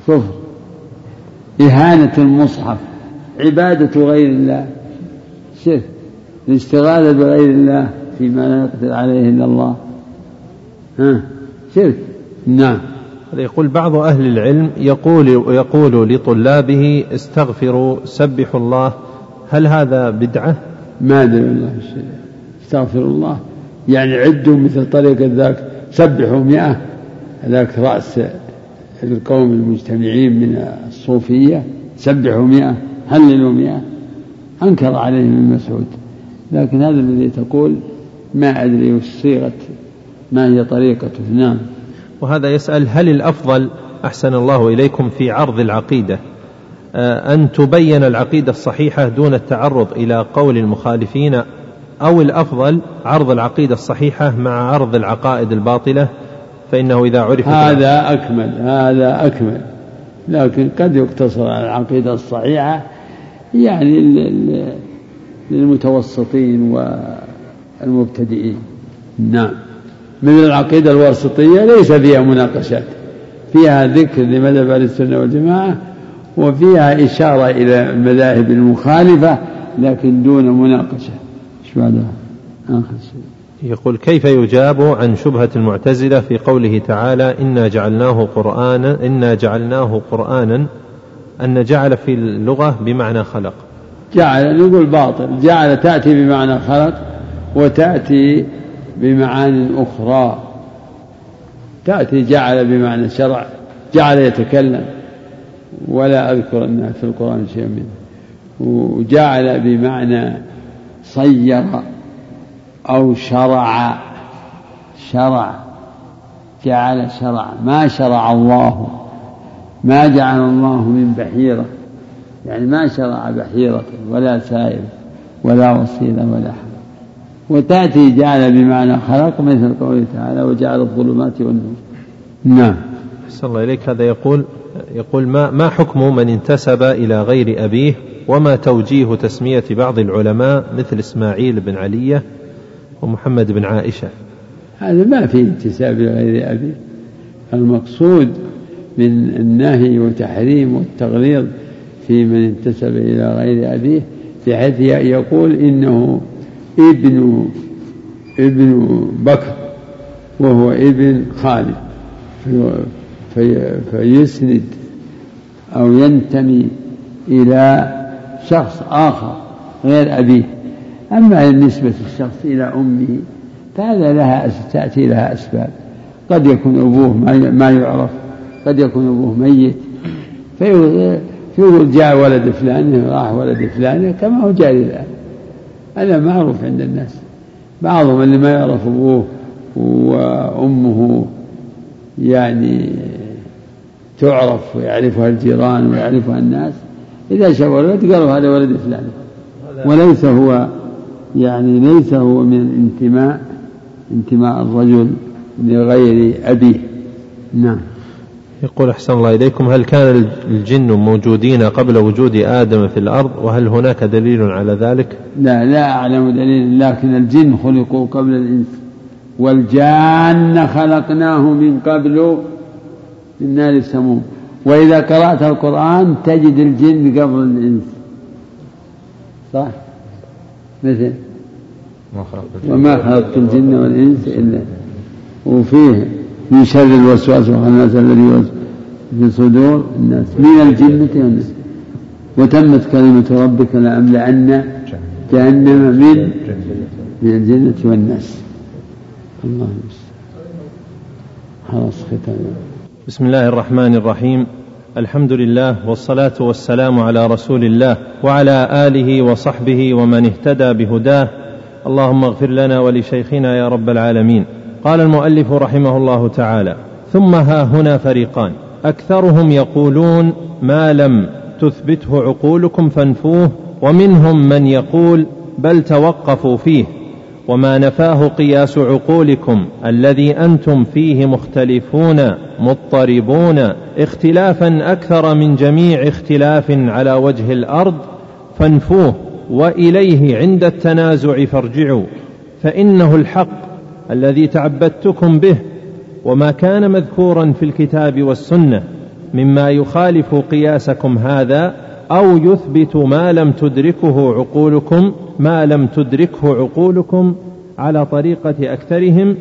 كفر. إهانة المصحف. عبادة غير الله. شرك. الاستغاثة بغير الله فيما لا يقدر عليه إلا الله. ها؟ شرك. نعم. يقول بعض أهل العلم يقول يقول لطلابه استغفروا سبحوا الله هل هذا بدعة؟ ما أدري والله استغفر الله. يعني عدوا مثل طريقة ذاك سبحوا مئة ذاك رأس القوم المجتمعين من الصوفية سبحوا مئة هللوا مئة. أنكر عليهم ابن مسعود. لكن هذا الذي تقول ما أدري وش صيغة ما هي طريقته. نعم. وهذا يسأل هل الأفضل أحسن الله إليكم في عرض العقيدة؟ أن تبين العقيدة الصحيحة دون التعرض إلى قول المخالفين أو الأفضل عرض العقيدة الصحيحة مع عرض العقائد الباطلة فإنه إذا عرف هذا أكمل هذا أكمل. لكن قد يقتصر على العقيدة الصحيحة يعني للمتوسطين والمبتدئين. نعم. من العقيدة الواسطية ليس فيها مناقشات. فيها ذكر لمذهب أهل السنة والجماعة وفيها إشارة إلى المذاهب المخالفة لكن دون مناقشة. شو هذا آخر شيء. يقول كيف يجاب عن شبهة المعتزلة في قوله تعالى إنا جعلناه قرآنا إنا جعلناه قرآنا أن جعل في اللغة بمعنى خلق. جعل نقول باطل. جعل تأتي بمعنى خلق وتأتي بمعان أخرى. تأتي جعل بمعنى شرع. جعل يتكلم. ولا أذكر أنها في القرآن شيء منه. وجعل بمعنى صير أو شرع. شرع. جعل شرع. ما شرع الله. ما جعل الله من بحيرة. يعني ما شرع بحيرة ولا سائل ولا وصيلة ولا حق وتأتي جعل بمعنى خلق مثل قوله تعالى وجعل الظلمات والنور. نعم. أحسن الله إليك. هذا يقول يقول ما ما حكم من انتسب إلى غير أبيه وما توجيه تسمية بعض العلماء مثل إسماعيل بن علية ومحمد بن عائشة؟ هذا ما في انتساب إلى غير أبيه. المقصود من النهي وتحريم والتغليظ في من انتسب إلى غير أبيه بحيث يقول إنه ابن ابن بكر وهو ابن خالد في فيسند أو ينتمي إلى شخص آخر غير أبيه. أما نسبة الشخص إلى أمه فهذا لها تأتي لها أسباب. قد يكون أبوه ما يعرف قد يكون أبوه ميت فيقول جاء ولد فلان راح ولد فلان كما هو جاري الآن هذا معروف عند الناس. بعضهم اللي ما يعرف أبوه وأمه يعني تعرف ويعرفها الجيران ويعرفها الناس. إذا شافوا الولد قالوا هذا ولد فلان. وليس هو يعني ليس هو من الانتماء انتماء الرجل لغير أبيه. نعم. يقول أحسن الله إليكم هل كان الجن موجودين قبل وجود آدم في الأرض؟ وهل هناك دليل على ذلك؟ لا لا أعلم دليل لكن الجن خلقوا قبل الإنس والجان خلقناه من قبل من نار السموم وإذا قرأت القرآن تجد الجن قبل الإنس. صح؟ مثل. وما خلقت الجن والإنس إلا. وفيه من شر الوسواس الخناس الذي في صدور الناس. من الجنة والناس وتمت كلمة ربك لأملأن جهنم من من الجنة والناس. الله خلاص ختام. بسم الله الرحمن الرحيم الحمد لله والصلاة والسلام على رسول الله وعلى آله وصحبه ومن اهتدى بهداه اللهم اغفر لنا ولشيخنا يا رب العالمين قال المؤلف رحمه الله تعالى ثم ها هنا فريقان اكثرهم يقولون ما لم تثبته عقولكم فانفوه ومنهم من يقول بل توقفوا فيه وما نفاه قياس عقولكم الذي أنتم فيه مختلفون مضطربون اختلافا أكثر من جميع اختلاف على وجه الأرض فانفوه وإليه عند التنازع فارجعوا فإنه الحق الذي تعبدتكم به وما كان مذكورا في الكتاب والسنة مما يخالف قياسكم هذا أو يثبت ما لم تدركه عقولكم ما لم تدركه عقولكم على طريقة أكثرهم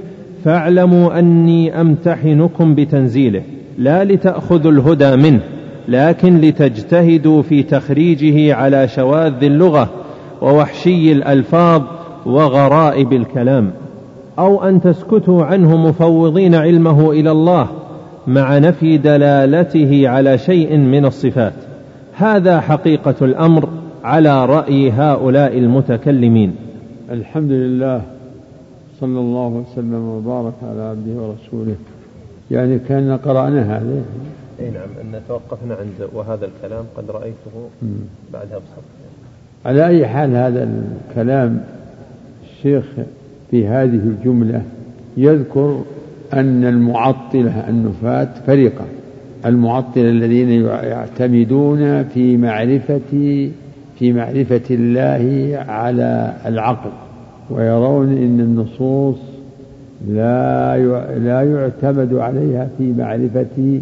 فاعلموا أني أمتحنكم بتنزيله لا لتأخذوا الهدى منه لكن لتجتهدوا في تخريجه على شواذ اللغة ووحشي الألفاظ وغرائب الكلام أو أن تسكتوا عنه مفوضين علمه إلى الله مع نفي دلالته على شيء من الصفات. هذا حقيقة الأمر على رأي هؤلاء المتكلمين. الحمد لله صلى الله وسلم وبارك على عبده ورسوله. يعني كأن قرأنا هذا اي نعم إن توقفنا عند وهذا الكلام قد رأيته بعدها بصف على أي حال هذا الكلام الشيخ في هذه الجملة يذكر أن المعطلة النفاة فريقان. المعطله الذين يعتمدون في معرفه في معرفة الله على العقل ويرون إن النصوص لا لا يعتمد عليها في معرفة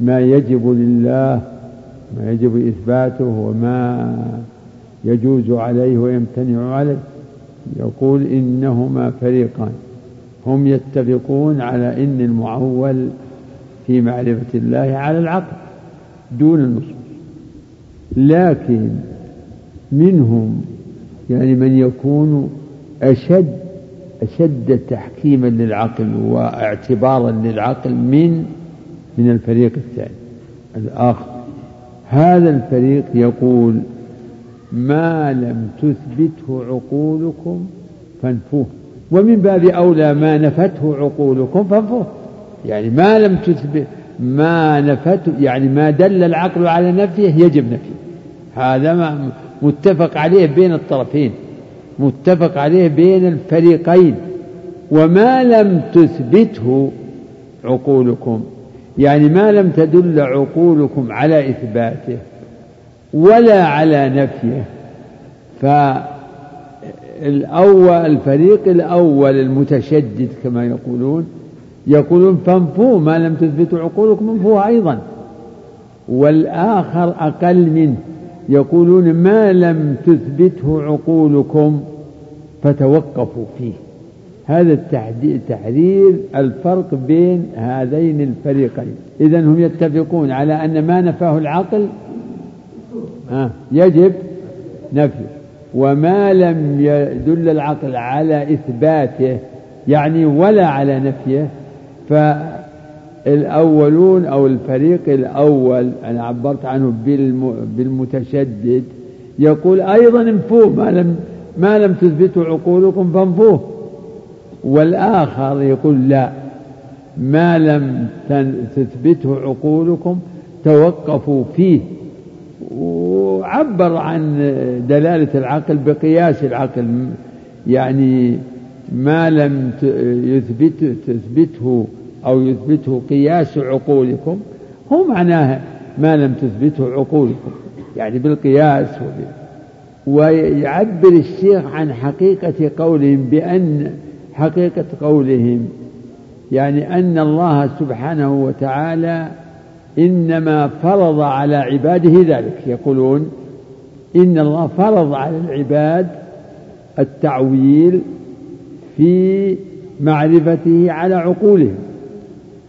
ما يجب لله ما يجب إثباته وما يجوز عليه ويمتنع عليه. يقول إنهما فريقان هم يتفقون على إن المعول في معرفة الله على العقل دون النصوص. لكن منهم يعني من يكون أشد أشد تحكيما للعقل واعتبارا للعقل من من الفريق الثاني الآخر. هذا الفريق يقول ما لم تثبته عقولكم فانفوه ومن باب أولى ما نفته عقولكم فانفوه. يعني ما لم تثبت ما نفته يعني ما دل العقل على نفيه يجب نفيه. هذا ما متفق عليه بين الطرفين متفق عليه بين الفريقين. وما لم تثبته عقولكم يعني ما لم تدل عقولكم على إثباته ولا على نفيه. فالأول الفريق الأول المتشدد كما يقولون يقولون فانفوه ما لم تثبتوا عقولكم انفوه أيضا. والآخر أقل منه يقولون ما لم تثبته عقولكم فتوقفوا فيه. هذا التحرير الفرق بين هذين الفريقين. إذا هم يتفقون على أن ما نفاه العقل يجب نفيه. وما لم يدل العقل على إثباته يعني ولا على نفيه فالأولون أو الفريق الأول أنا عبرت عنه بالمتشدد يقول أيضا انفوه ما لم ما لم تثبتوا عقولكم فانفوه. والآخر يقول لا ما لم تثبته عقولكم توقفوا فيه. وعبر عن دلالة العقل بقياس العقل يعني ما لم يثبت تثبته أو يثبته قياس عقولكم هو معناه ما لم تثبته عقولكم يعني بالقياس ويعبر الشيخ عن حقيقة قولهم بأن حقيقة قولهم يعني أن الله سبحانه وتعالى إنما فرض على عباده ذلك. يقولون إن الله فرض على العباد التعويل في معرفته على عقولهم.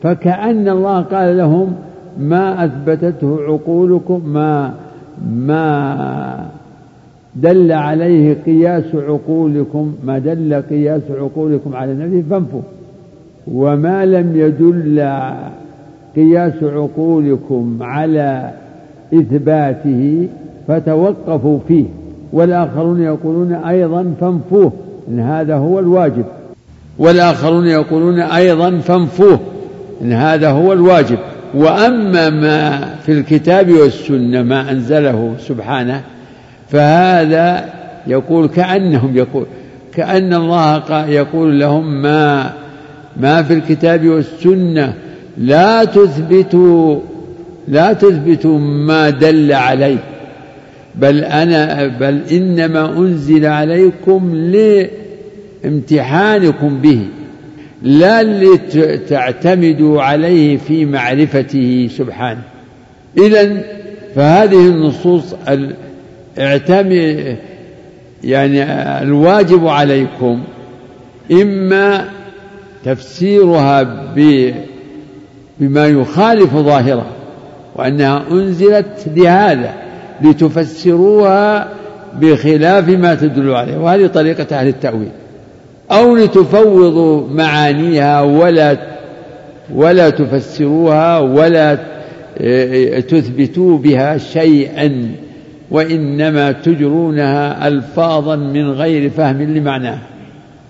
فكأن الله قال لهم ما أثبتته عقولكم ما ما دل عليه قياس عقولكم ما دل قياس عقولكم على نفيه فانفوا. وما لم يدل قياس عقولكم على إثباته فتوقفوا فيه. والآخرون يقولون أيضا فانفوه. إن هذا هو الواجب. والآخرون يقولون أيضا فانفوه إن هذا هو الواجب. وأما ما في الكتاب والسنة ما أنزله سبحانه فهذا يقول كأنهم يقول كأن الله يقول لهم ما ما في الكتاب والسنة لا تثبتوا لا تثبتوا ما دل عليه. بل أنا بل إنما أنزل عليكم لامتحانكم به لا لتعتمدوا عليه في معرفته سبحانه. إذا فهذه النصوص يعني الواجب عليكم إما تفسيرها بما يخالف ظاهره وأنها أنزلت لهذا لتفسروها بخلاف ما تدل عليه وهذه طريقة أهل التأويل. أو لتفوضوا معانيها ولا ولا تفسروها ولا آه، تثبتوا بها شيئا وإنما تجرونها ألفاظا من غير فهم لمعناها.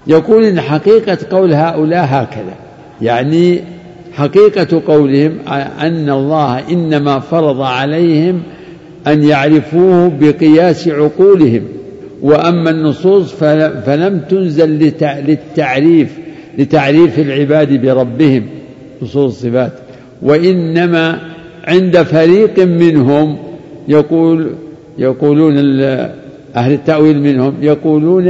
يقول إن حقيقة قول هؤلاء هكذا يعني حقيقة قولهم أن الله إنما فرض عليهم أن يعرفوه بقياس عقولهم وأما النصوص فلم تنزل للتعريف لتعريف العباد بربهم نصوص الصفات. وإنما عند فريق منهم يقول يقولون أهل التأويل منهم يقولون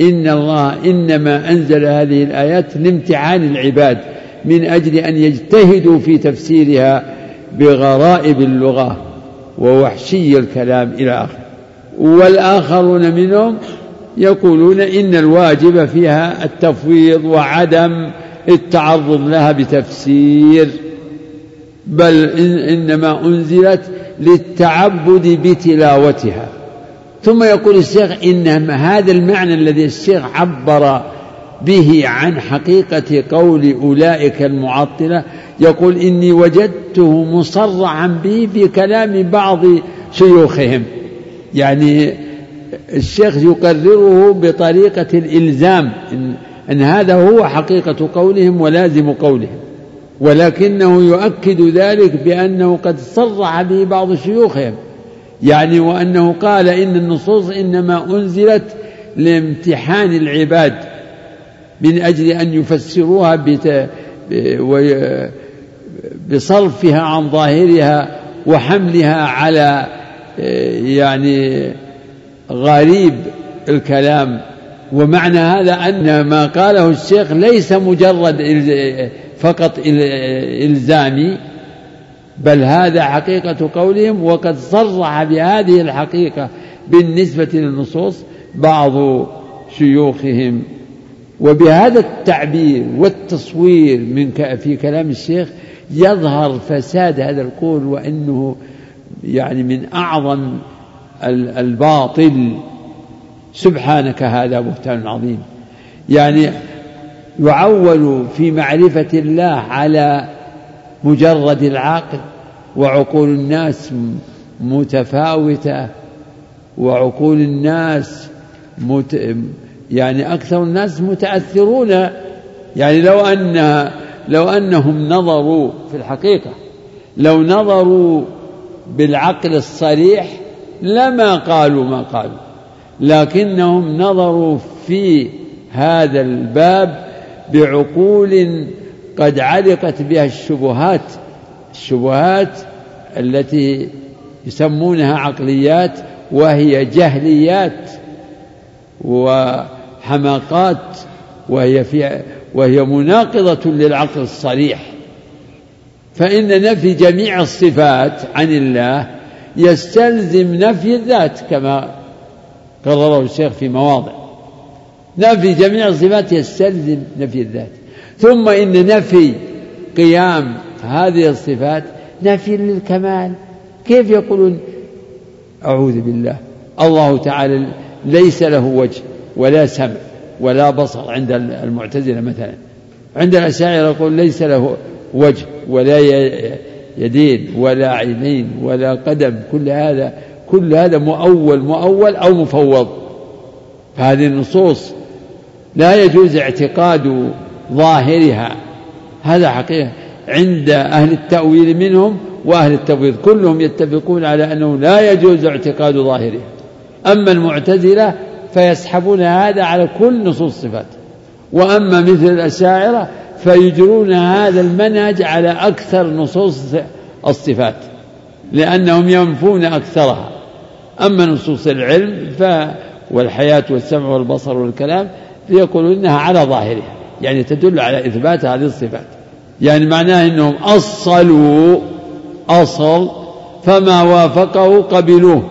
إن الله إنما أنزل هذه الآيات لامتحان العباد من أجل أن يجتهدوا في تفسيرها بغرائب اللغة. ووحشي الكلام إلى آخره والآخرون منهم يقولون إن الواجب فيها التفويض وعدم التعرض لها بتفسير. بل إنما أنزلت للتعبد بتلاوتها. ثم يقول الشيخ إن هذا المعنى الذي الشيخ عبر به عن حقيقة قول أولئك المعطلة يقول إني وجدته مصرعا به في كلام بعض شيوخهم. يعني الشيخ يقرره بطريقة الإلزام إن, أن هذا هو حقيقة قولهم ولازم قولهم. ولكنه يؤكد ذلك بأنه قد صرح به بعض شيوخهم. يعني وأنه قال إن النصوص إنما أنزلت لامتحان العباد. من أجل أن يفسروها بصرفها عن ظاهرها وحملها على يعني غريب الكلام. ومعنى هذا أن ما قاله الشيخ ليس مجرد فقط إلزامي بل هذا حقيقة قولهم وقد صرح بهذه الحقيقة بالنسبة للنصوص بعض شيوخهم. وبهذا التعبير والتصوير من في كلام الشيخ يظهر فساد هذا القول وإنه يعني من أعظم الباطل. سبحانك هذا بهتان عظيم. يعني يعول في معرفة الله على مجرد العقل وعقول الناس متفاوتة وعقول الناس مت يعني أكثر الناس متأثرون يعني لو أن لو أنهم نظروا في الحقيقة. لو نظروا بالعقل الصريح لما قالوا ما قالوا لكنهم نظروا في هذا الباب بعقول قد علقت بها الشبهات الشبهات التي يسمونها عقليات وهي جهليات و حماقات وهي في وهي مناقضة للعقل الصريح. فإن نفي جميع الصفات عن الله يستلزم نفي الذات كما قرره الشيخ في مواضع. نفي جميع الصفات يستلزم نفي الذات. ثم إن نفي قيام هذه الصفات نفي للكمال. كيف يقولون أعوذ بالله؟ الله تعالى ليس له وجه. ولا سمع ولا بصر عند المعتزلة مثلا. عند الأشاعرة يقول ليس له وجه ولا يدين ولا عينين ولا قدم. كل هذا كل هذا مؤول مؤول أو مفوض. فهذه النصوص لا يجوز اعتقاد ظاهرها. هذا حقيقة. عند أهل التأويل منهم وأهل التفويض. كلهم يتفقون على أنه لا يجوز اعتقاد ظاهرها أما المعتزلة فيسحبون هذا على كل نصوص الصفات. وأما مثل الأشاعرة فيجرون هذا المنهج على أكثر نصوص الصفات لأنهم ينفون أكثرها. أما نصوص العلم ف والحياة والسمع والبصر والكلام فيقولون إنها على ظاهرها يعني تدل على إثبات هذه الصفات. يعني معناه أنهم أصلوا أصل فما وافقه قبلوه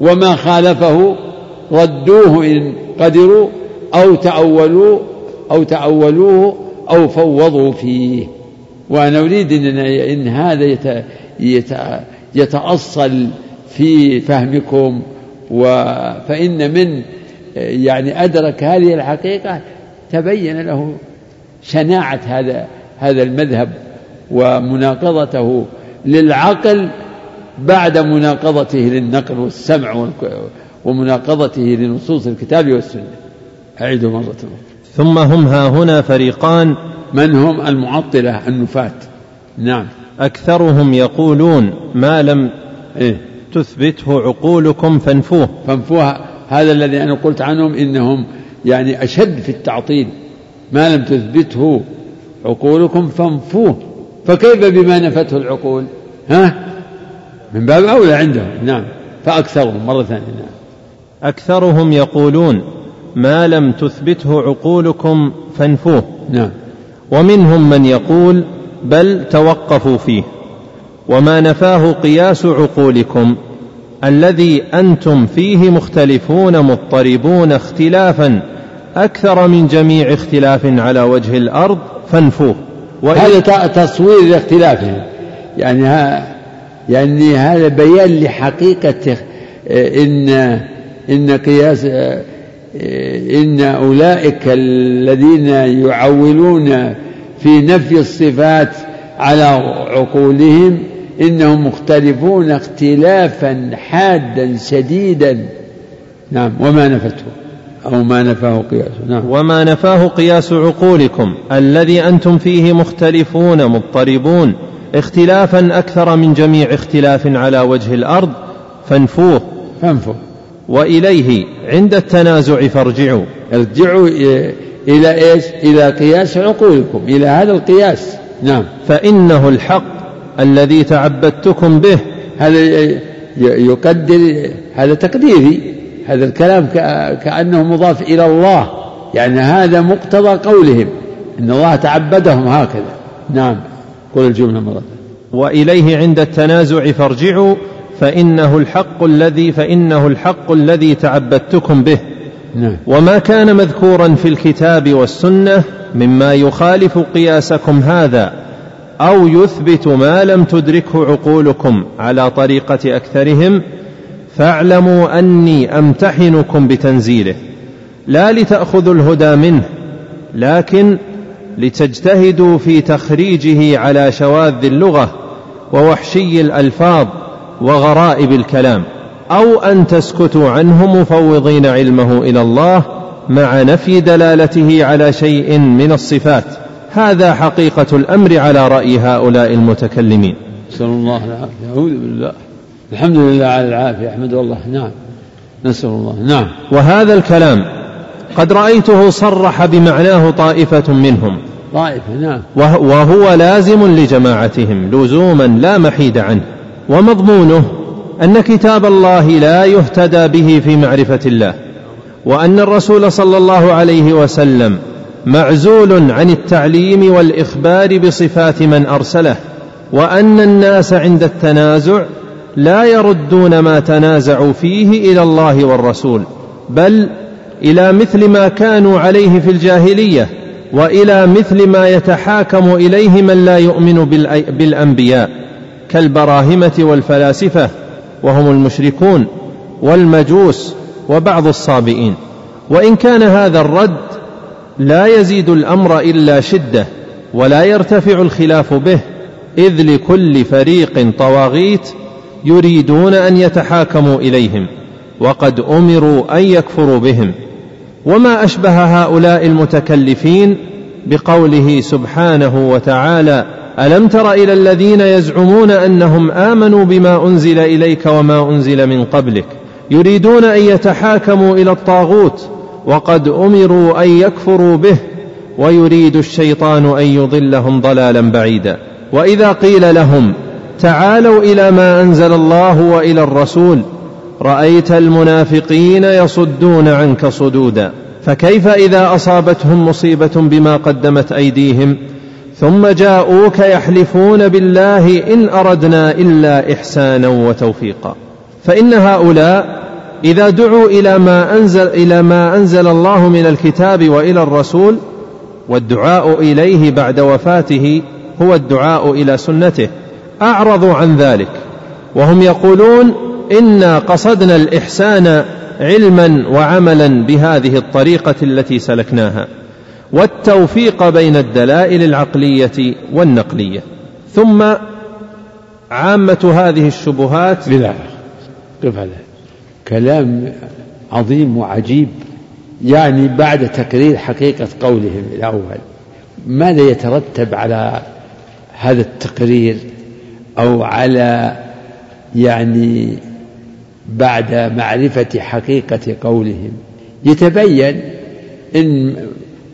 وما خالفه ردوه إن قدروا أو تأولوه أو تأولوه أو فوضوا فيه. وأنا أريد إن, إن هذا يت يت يتأصل في فهمكم فإن من يعني أدرك هذه الحقيقة تبين له شناعة هذا هذا المذهب ومناقضته للعقل بعد مناقضته للنقل والسمع ومناقضته لنصوص الكتاب والسنة. أعيد مرة أخرى. ثم هم ها هنا فريقان. من هم المعطلة النفاة؟ نعم. أكثرهم يقولون ما لم إيه؟ تثبته عقولكم فانفوه. فانفوه. هذا الذي أنا قلت عنهم إنهم يعني أشد في التعطيل. ما لم تثبته عقولكم فانفوه. فكيف بما نفته العقول؟ ها؟ من باب أولى عندهم. نعم. فأكثرهم مرة ثانية. نعم. أكثرهم يقولون ما لم تثبته عقولكم فانفوه. نعم. ومنهم من يقول بل توقفوا فيه. وما نفاه قياس عقولكم الذي أنتم فيه مختلفون مضطربون اختلافا أكثر من جميع اختلاف على وجه الأرض فانفوه. هذا تصوير لاختلافهم يعني ها يعني هذا بيان لحقيقة إن إن قياس إن أولئك الذين يعولون في نفي الصفات على عقولهم إنهم مختلفون اختلافا حادا شديدا. نعم وما نفته أو ما نفاه قياس. نعم. وما نفاه قياس عقولكم الذي أنتم فيه مختلفون مضطربون. اختلافا أكثر من جميع اختلاف على وجه الأرض فانفوه. فانفوه. وإليه عند التنازع فارجعوا. ارجعوا إلى إيش؟ إلى قياس عقولكم إلى هذا القياس. نعم. فإنه الحق الذي تعبدتكم به. هذا يقدر هذا تقديري هذا الكلام كأنه مضاف إلى الله. يعني هذا مقتضى قولهم إن الله تعبدهم هكذا. نعم. قل الجملة مرة وإليه عند التنازع فارجعوا. فإنه الحق الذي فإنه الحق الذي تعبدتكم به نعم. وما كان مذكورا في الكتاب والسنة مما يخالف قياسكم هذا أو يثبت ما لم تدركه عقولكم على طريقة أكثرهم فاعلموا أني أمتحنكم بتنزيله لا لتأخذوا الهدى منه لكن لتجتهدوا في تخريجه على شواذ اللغة ووحشي الألفاظ وغرائب الكلام أو أن تسكتوا عنه مفوضين علمه إلى الله مع نفي دلالته على شيء من الصفات. هذا حقيقة الأمر على رأي هؤلاء المتكلمين. نسأل الله العافية. أعوذ بالله. الحمد لله على العافية. أحمد الله. نعم. نسأل الله. نعم. وهذا الكلام قد رأيته صرح بمعناه طائفة منهم. طائفة نعم. وهو لازم لجماعتهم لزوما لا محيد عنه. ومضمونه أن كتاب الله لا يهتدى به في معرفة الله وأن الرسول صلى الله عليه وسلم معزول عن التعليم والإخبار بصفات من أرسله وأن الناس عند التنازع لا يردون ما تنازعوا فيه إلى الله والرسول بل إلى مثل ما كانوا عليه في الجاهلية وإلى مثل ما يتحاكم إليه من لا يؤمن بالأنبياء. كالبراهمة والفلاسفة وهم المشركون والمجوس وبعض الصابئين. وإن كان هذا الرد لا يزيد الأمر إلا شدة ولا يرتفع الخلاف به إذ لكل فريق طواغيت يريدون أن يتحاكموا إليهم وقد أمروا أن يكفروا بهم. وما أشبه هؤلاء المتكلفين بقوله سبحانه وتعالى ألم تر إلى الذين يزعمون أنهم آمنوا بما أنزل إليك وما أنزل من قبلك يريدون أن يتحاكموا إلى الطاغوت وقد أمروا أن يكفروا به ويريد الشيطان أن يضلهم ضلالا بعيدا. وإذا قيل لهم تعالوا إلى ما أنزل الله وإلى الرسول رأيت المنافقين يصدون عنك صدودا. فكيف إذا أصابتهم مصيبة بما قدمت أيديهم؟ ثم جاءوك يحلفون بالله إن أردنا إلا إحسانا وتوفيقا. فإن هؤلاء إذا دعوا إلى ما أنزل إلى ما أنزل الله من الكتاب وإلى الرسول والدعاء إليه بعد وفاته هو الدعاء إلى سنته أعرضوا عن ذلك وهم يقولون إنا قصدنا الإحسان علما وعملا بهذه الطريقة التي سلكناها. والتوفيق بين الدلائل العقلية والنقلية. ثم عامة هذه الشبهات بلا قف على كلام عظيم وعجيب. يعني بعد تقرير حقيقة قولهم الأول ماذا يترتب على هذا التقرير؟ أو على يعني بعد معرفة حقيقة قولهم؟ يتبين إن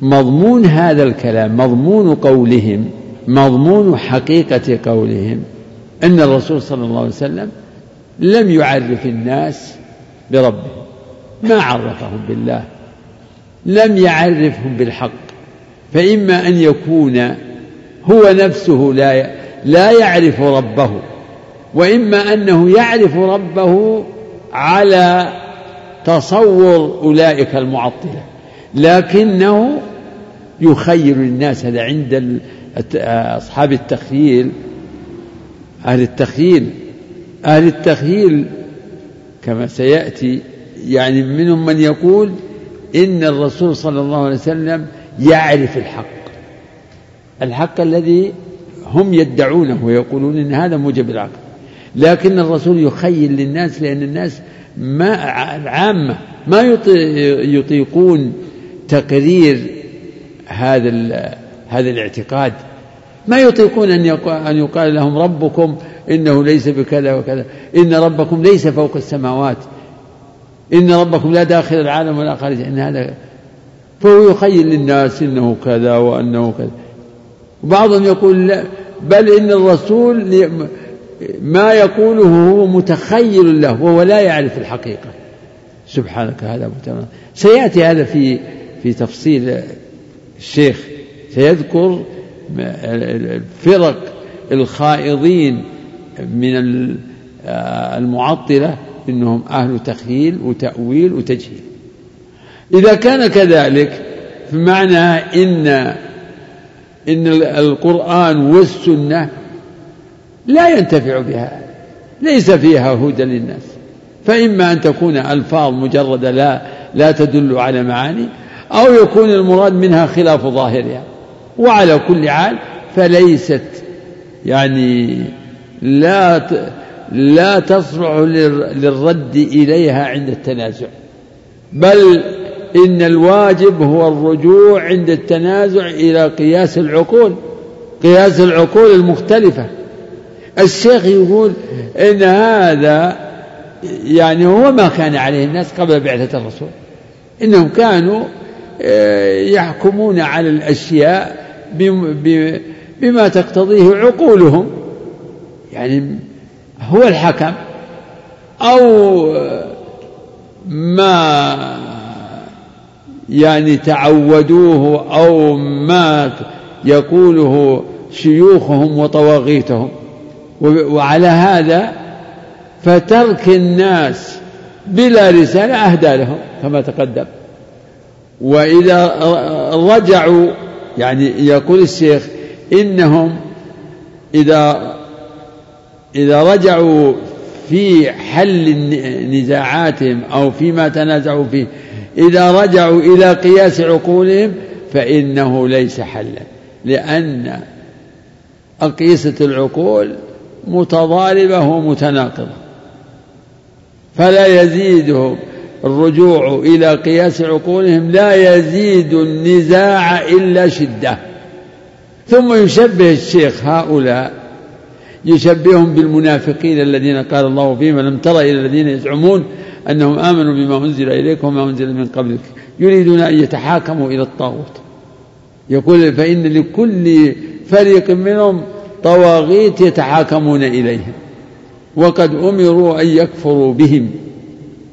مضمون هذا الكلام مضمون قولهم مضمون حقيقة قولهم أن الرسول صلى الله عليه وسلم لم يعرف الناس بربهم ما عرفهم بالله لم يعرفهم بالحق فإما أن يكون هو نفسه لا لا يعرف ربه وإما أنه يعرف ربه على تصور أولئك المعطلة. لكنه يخير الناس هذا عند أصحاب التخييل. أهل التخييل أهل التخييل كما سيأتي يعني منهم من يقول إن الرسول صلى الله عليه وسلم يعرف الحق. الحق الذي هم يدعونه ويقولون إن هذا موجب العقل. لكن الرسول يخيل للناس لأن الناس ما عامة ما يطيقون تقرير هذا هذا الاعتقاد. ما يطيقون أن أن يقال لهم ربكم إنه ليس بكذا وكذا. إن ربكم ليس فوق السماوات. إن ربكم لا داخل العالم ولا خارج. إن هذا فهو يخيل للناس إنه كذا وأنه كذا. وبعضهم يقول لا بل إن الرسول ما يقوله هو متخيل له وهو لا يعرف الحقيقة. سبحانك هذا سيأتي هذا في في تفصيل الشيخ سيذكر الفرق الخائضين من المعطلة إنهم أهل تخييل وتأويل وتجهيل. إذا كان كذلك فمعنى إن إن القرآن والسنة لا ينتفع بها ليس فيها هدى للناس. فإما أن تكون ألفاظ مجردة لا لا تدل على معاني أو يكون المراد منها خلاف ظاهرها وعلى كل حال فليست يعني لا لا تصلح للرد إليها عند التنازع. بل إن الواجب هو الرجوع عند التنازع إلى قياس العقول قياس العقول المختلفة. الشيخ يقول إن هذا يعني هو ما كان عليه الناس قبل بعثة الرسول. إنهم كانوا يحكمون على الأشياء بما تقتضيه عقولهم. يعني هو الحكم أو ما يعني تعودوه أو ما يقوله شيوخهم وطواغيتهم. وعلى هذا فترك الناس بلا رسالة أهدى لهم كما تقدم. وإذا رجعوا يعني يقول الشيخ إنهم إذا إذا رجعوا في حل نزاعاتهم أو فيما تنازعوا فيه إذا رجعوا إلى قياس عقولهم فإنه ليس حلا لأن أقيسة العقول متضاربة ومتناقضة فلا يزيدهم. الرجوع إلى قياس عقولهم لا يزيد النزاع إلا شدة. ثم يشبه الشيخ هؤلاء يشبههم بالمنافقين الذين قال الله فيهم لم تر إلى الذين يزعمون أنهم آمنوا بما أنزل إليك وما أنزل من قبلك؟ يريدون أن يتحاكموا إلى الطاغوت. يقول فإن لكل فريق منهم طواغيت يتحاكمون إليهم وقد أمروا أن يكفروا بهم.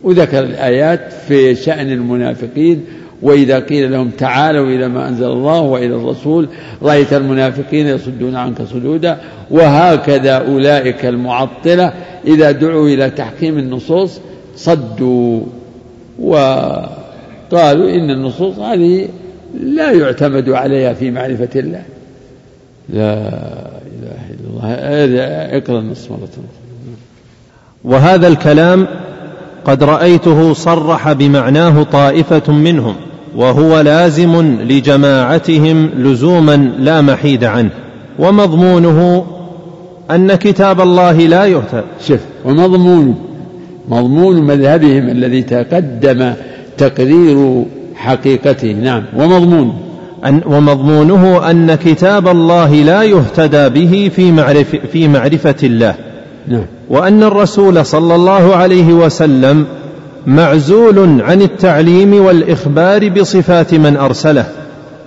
وذكر الآيات في شأن المنافقين وإذا قيل لهم تعالوا إلى ما أنزل الله وإلى الرسول رأيت المنافقين يصدون عنك صدودا وهكذا أولئك المعطلة إذا دعوا إلى تحكيم النصوص صدوا. وقالوا إن النصوص هذه لا يعتمد عليها في معرفة الله. لا إله إلا الله. اقرأ النص مرة وهذا الكلام قد رأيته صرح بمعناه طائفة منهم وهو لازم لجماعتهم لزوما لا محيد عنه. ومضمونه أن كتاب الله لا يهتد شف ومضمونه مضمون مذهبهم الذي تقدم تقرير حقيقته. نعم ومضمون. أن ومضمونه أن كتاب الله لا يهتدى به في, معرف في معرفة الله. نعم. وأن الرسول صلى الله عليه وسلم معزول عن التعليم والإخبار بصفات من أرسله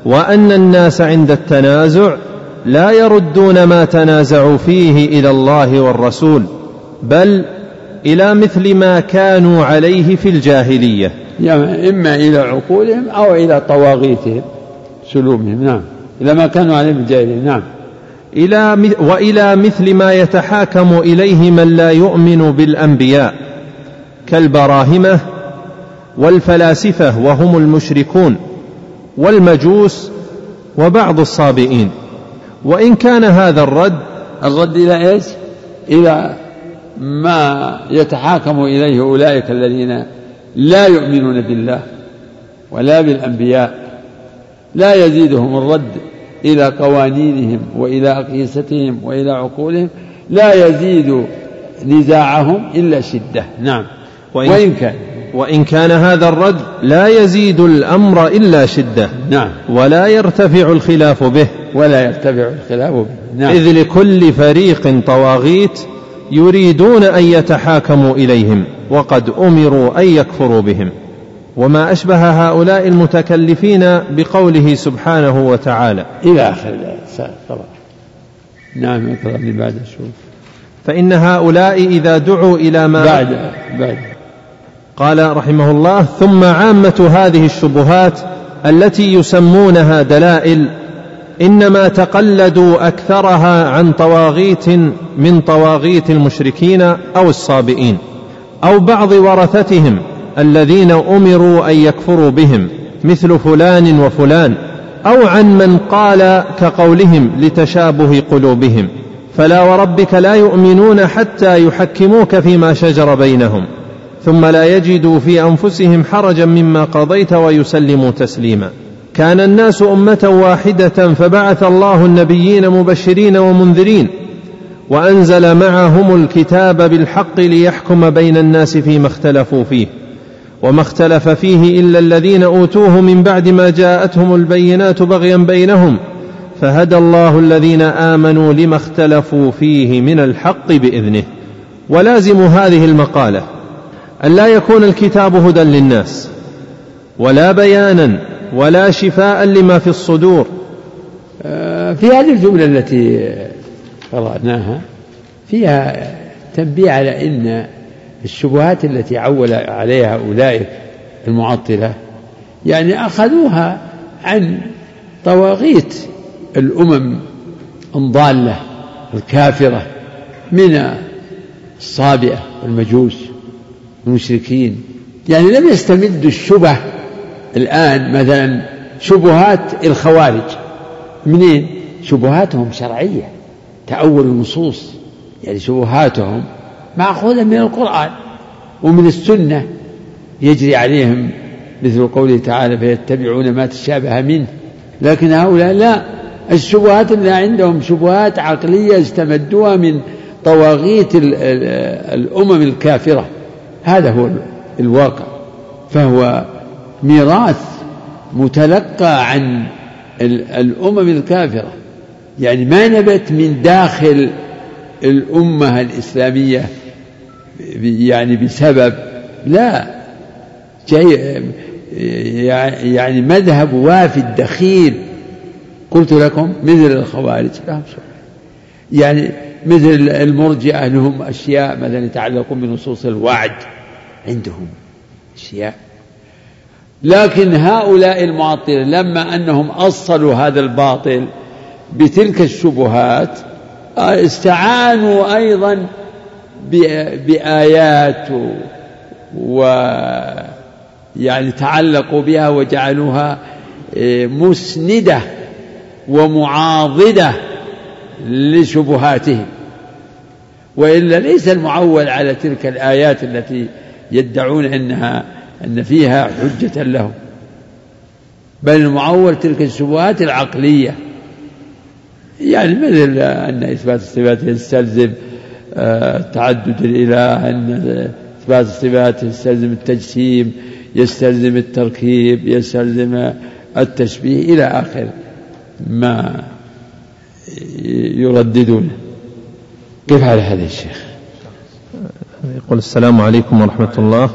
وأن الناس عند التنازع لا يردون ما تنازعوا فيه إلى الله والرسول بل إلى مثل ما كانوا عليه في الجاهلية. يعني إما إلى عقولهم أو إلى طواغيتهم سلومهم نعم. إلى ما كانوا عليه في الجاهلية نعم. إلى وإلى مثل ما يتحاكم إليه من لا يؤمن بالأنبياء كالبراهمة والفلاسفة وهم المشركون والمجوس وبعض الصابئين. وإن كان هذا الرد الرد إلى إيش؟ إلى ما يتحاكم إليه أولئك الذين لا يؤمنون بالله ولا بالأنبياء. لا يزيدهم الرد. إلى قوانينهم وإلى أقيستهم وإلى عقولهم لا يزيد نزاعهم إلا شدة. نعم. وإن, وإن كان. وإن كان هذا الرد لا يزيد الأمر إلا شدة. نعم. ولا يرتفع الخلاف به. ولا يرتفع الخلاف به. نعم. إذ لكل فريق طواغيت يريدون أن يتحاكموا إليهم وقد أمروا أن يكفروا بهم. وما أشبه هؤلاء المتكلفين بقوله سبحانه وتعالى. إلى آخر طبعا نعم اقرأ اللي بعد شوف فإن هؤلاء إذا دعوا إلى ما بعد بعد. قال رحمه الله ثم عامة هذه الشبهات التي يسمونها دلائل إنما تقلدوا أكثرها عن طواغيت من طواغيت المشركين أو الصابئين أو بعض ورثتهم. الذين أمروا أن يكفروا بهم مثل فلان وفلان أو عن من قال كقولهم لتشابه قلوبهم. فلا وربك لا يؤمنون حتى يحكموك فيما شجر بينهم ثم لا يجدوا في أنفسهم حرجا مما قضيت ويسلموا تسليما. كان الناس أمة واحدة فبعث الله النبيين مبشرين ومنذرين وأنزل معهم الكتاب بالحق ليحكم بين الناس فيما اختلفوا فيه. وما اختلف فيه إلا الذين أوتوه من بعد ما جاءتهم البينات بغيا بينهم فهدى الله الذين آمنوا لما اختلفوا فيه من الحق بإذنه. ولازم هذه المقالة أن لا يكون الكتاب هدى للناس ولا بيانا ولا شفاء لما في الصدور. آه، في هذه الجملة التي قرأناها فيها تنبيه على إن الشبهات التي عول عليها أولئك المعطلة يعني أخذوها عن طواغيت الأمم الضالة الكافرة من الصابئة والمجوس المشركين يعني لم يستمدوا الشبه الآن مثلا شبهات الخوارج. منين؟ شبهاتهم شرعية تأول النصوص. يعني شبهاتهم مأخوذة من القرآن ومن السنة يجري عليهم مثل قوله تعالى فيتبعون ما تشابه منه. لكن هؤلاء لا. الشبهات اللي عندهم شبهات عقلية استمدوها من طواغيت الأمم الكافرة. هذا هو الواقع. فهو ميراث متلقى عن الأمم الكافرة. يعني ما نبت من داخل الأمة الإسلامية يعني بسبب لا. جاي يعني مذهب وافد دخيل قلت لكم مثل الخوارج. لهم يعني مثل المرجئة لهم أشياء مثلا يتعلقون بنصوص الوعد عندهم. أشياء. لكن هؤلاء المعطلة لما أنهم أصلوا هذا الباطل بتلك الشبهات استعانوا أيضا بآيات و يعني تعلقوا بها وجعلوها إيه، مسندة ومعاضدة لشبهاتهم. وإلا ليس المعول على تلك الآيات التي يدعون أنها أن فيها حجة لهم. بل المعول تلك الشبهات العقلية. يعني مثل أن إثبات الصفات يستلزم آه، تعدد الإله أن إثبات الصفات يستلزم التجسيم يستلزم التركيب يستلزم التشبيه إلى آخر ما يرددونه. كيف على هذا الشيخ يقول السلام عليكم ورحمة الله.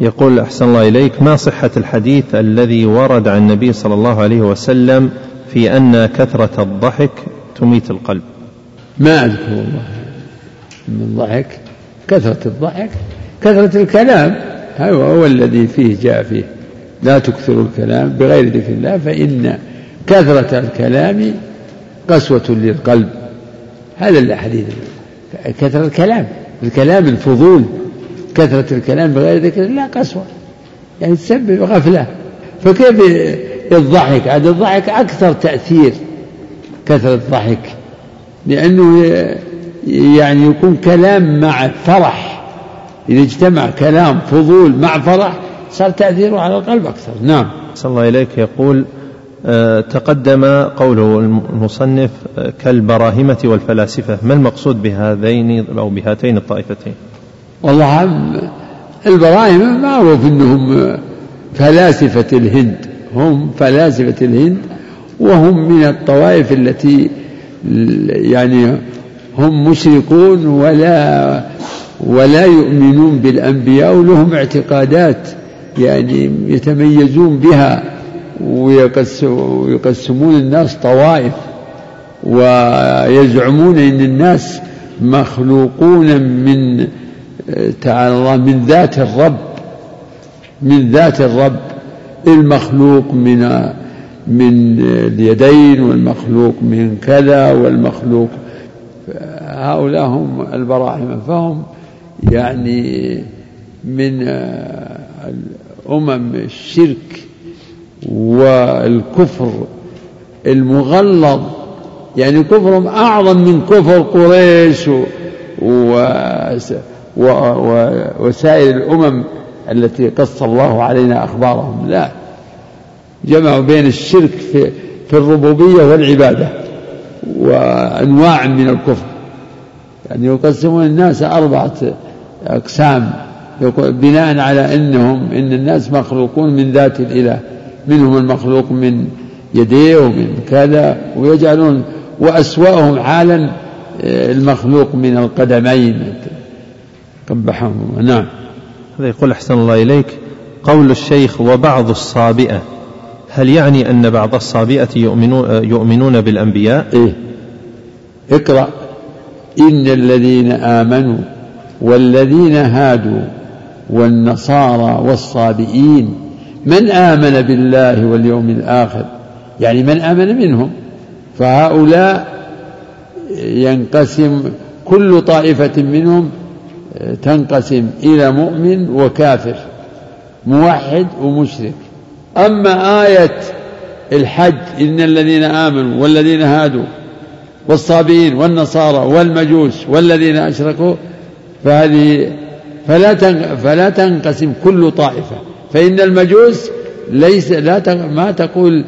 يقول أحسن الله إليك ما صحة الحديث الذي ورد عن النبي صلى الله عليه وسلم في أن كثرة الضحك تميت القلب؟ ما أذكر والله. من الضحك كثرة الضحك كثرة الكلام. هو, هو الذي فيه جاء فيه. لا تكثروا الكلام بغير ذكر الله فإن كثرة الكلام قسوة للقلب. هذا الحديث كثرة الكلام الكلام الفضول كثرة الكلام بغير ذكر الله قسوة. يعني تسبب غفلة. فكيف الضحك؟ هذا الضحك أكثر تأثير كثرة الضحك. لأنه يعني يكون كلام مع فرح. إذا اجتمع كلام فضول مع فرح صار تأثيره على القلب أكثر. نعم. صلى الله إليك. يقول آه، تقدم قوله المصنف آه، كالبراهمة والفلاسفة. ما المقصود بهذين أو بهاتين الطائفتين؟ والله البراهمة معروف أنهم فلاسفة الهند. هم فلاسفة الهند وهم من الطوائف التي يعني هم مشركون ولا ولا يؤمنون بالأنبياء ولهم اعتقادات يعني يتميزون بها ويقسمون الناس طوائف ويزعمون إن الناس مخلوقون من تعالى الله من ذات الرب من ذات الرب. المخلوق من من اليدين والمخلوق من كذا والمخلوق هؤلاء هم البراهمة فهم يعني من أمم الشرك والكفر المغلظ. يعني كفرهم أعظم من كفر قريش و... و... وسائر الأمم التي قص الله علينا أخبارهم. لا. جمعوا بين الشرك في الربوبية والعبادة. وأنواع من الكفر. يعني يقسمون الناس أربعة أقسام. بناء على أنهم إن الناس مخلوقون من ذات الإله. منهم المخلوق من يديه ومن كذا ويجعلون وأسوأهم حالا آه، المخلوق من القدمين. قبحهم نعم. هذا يقول أحسن الله إليك قول الشيخ وبعض الصابئة. هل يعني أن بعض الصابئة يؤمنون, يؤمنون بالأنبياء؟ إيه. اقرأ. إن الذين آمنوا والذين هادوا والنصارى والصابئين من آمن بالله واليوم الآخر؟ يعني من آمن منهم. فهؤلاء ينقسم كل طائفة منهم تنقسم إلى مؤمن وكافر موحد ومشرك. أما آية الحج إن الذين آمنوا والذين هادوا والصابئين والنصارى والمجوس والذين أشركوا فهذه فلا فلا تنقسم كل طائفة. فإن المجوس ليس لا ما تقول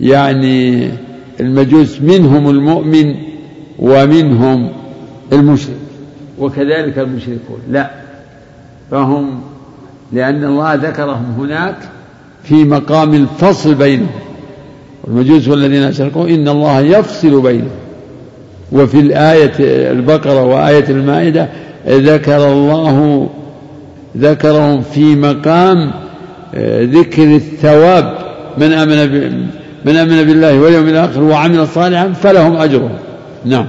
يعني المجوس منهم المؤمن ومنهم المشرك. وكذلك المشركون. لا فهم لأن الله ذكرهم هناك في مقام الفصل بينهم. المجوس والذين أشركوا إن الله يفصل بينهم. وفي الآية البقرة وآية المائدة ذكر الله ذكرهم في مقام آه، ذكر الثواب. من آمن من آمن بالله واليوم الآخر وعمل صالحا فلهم أجرهم. نعم.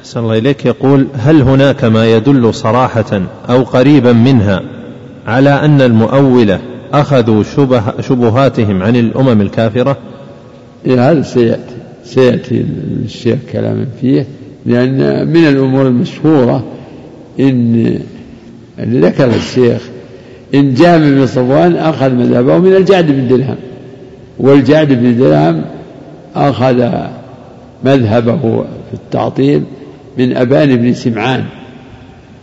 أحسن الله إليك. يقول هل هناك ما يدل صراحة أو قريبا منها على أن المؤولة أخذوا شبه شبهاتهم عن الأمم الكافرة؟ إيه هذا سيأتي سيأتي الشيخ كلام فيه لأن من الأمور المشهورة إن اللي ذكر الشيخ إن جابر بن صفوان أخذ مذهبه من الجعد بن درهم والجعد بن درهم أخذ مذهبه في التعطيل من أبان بن سمعان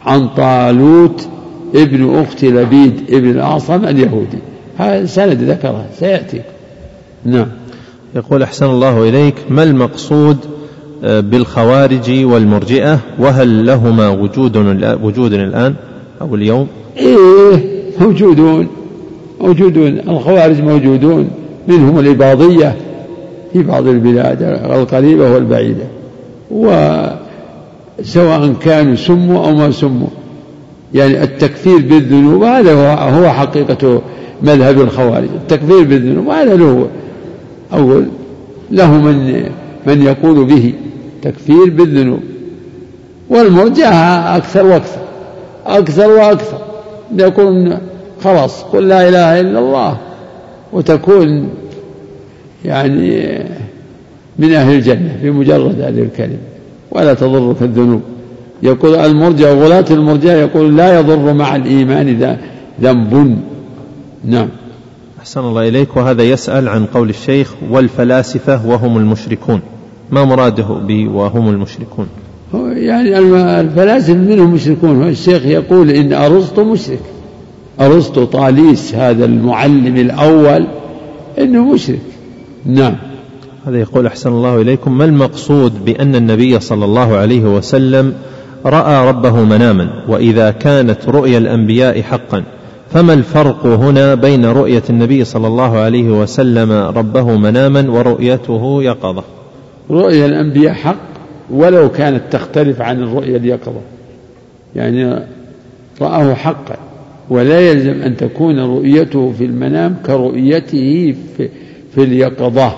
عن طالوت ابن أخت لبيد ابن الأعصم اليهودي. هذا سند ذكره سيأتي نعم. يقول أحسن الله إليك. ما المقصود آه، بالخوارج والمرجئة؟ وهل لهما وجود وجود الآن أو اليوم؟ إيه موجودون. موجودون. الخوارج موجودون. منهم الإباضية في بعض البلاد القريبة والبعيدة. وسواء كانوا سموا أو ما سموا. يعني التكفير بالذنوب هذا هو, هو حقيقة مذهب الخوارج. التكفير بالذنوب هذا له أول له من من يقول به تكفير بالذنوب. والمرجعة أكثر وأكثر أكثر وأكثر. يقول خلاص قل لا إله إلا الله. وتكون يعني من أهل الجنة بمجرد هذه الكلمة. ولا تضرك الذنوب. يقول المرجع وغلاة المرجع يقول لا يضر مع الإيمان ذنب. نعم. أحسن الله إليك. وهذا يسأل عن قول الشيخ والفلاسفة وهم المشركون. ما مراده ب وهم المشركون؟ يعني الفلاسفة منهم مشركون. الشيخ يقول إن أرسطو مشرك. أرسطو طاليس هذا المعلم الأول إنه مشرك. نعم. هذا يقول أحسن الله إليكم. ما المقصود بأن النبي صلى الله عليه وسلم رأى ربه مناما وإذا كانت رؤيا الأنبياء حقا. فما الفرق هنا بين رؤية النبي صلى الله عليه وسلم ربه مناما ورؤيته يقظة؟ رؤيا الأنبياء حق ولو كانت تختلف عن الرؤيا اليقظة. يعني رآه حقا ولا يلزم أن تكون رؤيته في المنام كرؤيته في, في اليقظة.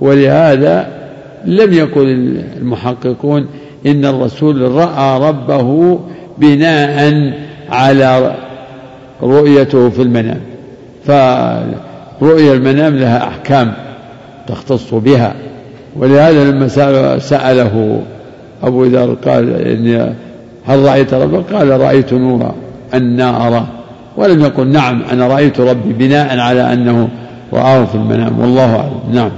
ولهذا لم يقل المحققون إن الرسول رأى ربه بناء على رؤيته في المنام. فرؤيا المنام لها أحكام تختص بها. ولهذا لما سأله أبو ذر قال إني هل رأيت ربك؟ قال رأيت نورا أنا أراه ولم يقل نعم أنا رأيت ربي بناء على أنه رآه في المنام. والله أعلم. نعم.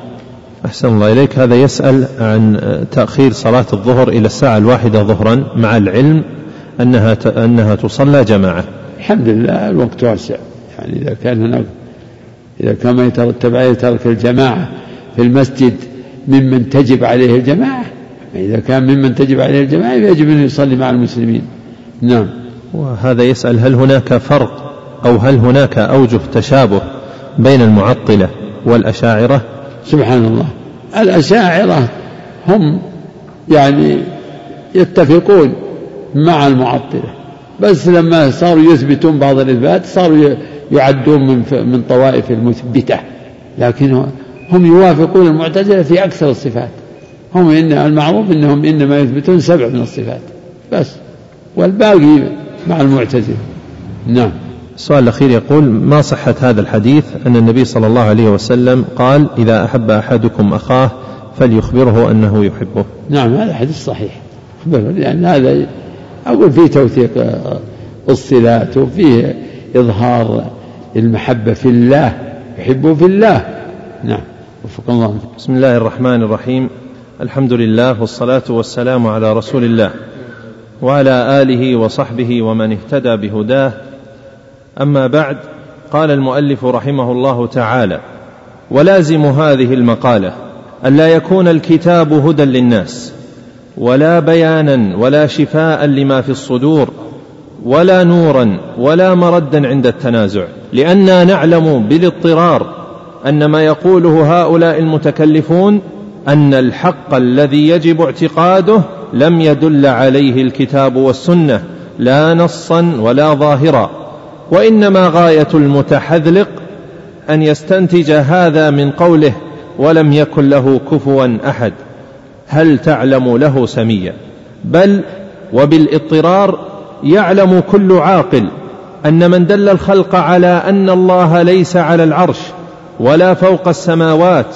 أحسن الله إليك. هذا يسأل عن تأخير صلاة الظهر إلى الساعة الواحدة ظهرا مع العلم أنها أنها تصلى جماعة. الحمد لله الوقت واسع. يعني إذا كان هناك إذا كان ما يترتب عليه ترك الجماعة في المسجد ممن تجب عليه الجماعة إذا كان ممن تجب عليه الجماعة يجب أن يصلي مع المسلمين. نعم. وهذا يسأل هل هناك فرق أو هل هناك أوجه تشابه بين المعطلة والأشاعرة؟ سبحان الله الأشاعرة هم يعني يتفقون مع المعطلة. بس لما صاروا يثبتون بعض الإثبات صاروا يعدون من من طوائف المثبتة. لكن هم يوافقون المعتزلة في أكثر الصفات. هم إن المعروف أنهم إنما يثبتون سبع من الصفات. بس. والباقي مع المعتزلة. نعم. السؤال الأخير يقول ما صحة هذا الحديث أن النبي صلى الله عليه وسلم قال إذا أحب أحدكم أخاه فليخبره أنه يحبه؟ نعم هذا حديث صحيح. لأن هذا أقول فيه توثيق الصلات وفيه إظهار المحبة في الله يحبه في الله. نعم وفق الله. بسم الله الرحمن الرحيم. الحمد لله والصلاة والسلام على رسول الله وعلى آله وصحبه ومن اهتدى بهداه أما بعد قال المؤلف رحمه الله تعالى ولازم هذه المقالة ألا يكون الكتاب هدى للناس ولا بيانا ولا شفاء لما في الصدور ولا نورا ولا مردا عند التنازع لأننا نعلم بالاضطرار أن ما يقوله هؤلاء المتكلفون أن الحق الذي يجب اعتقاده لم يدل عليه الكتاب والسنة لا نصا ولا ظاهرا. وإنما غاية المتحذلق أن يستنتج هذا من قوله ولم يكن له كفوا أحد. هل تعلم له سميا؟ بل وبالاضطرار يعلم كل عاقل أن من دل الخلق على أن الله ليس على العرش ولا فوق السماوات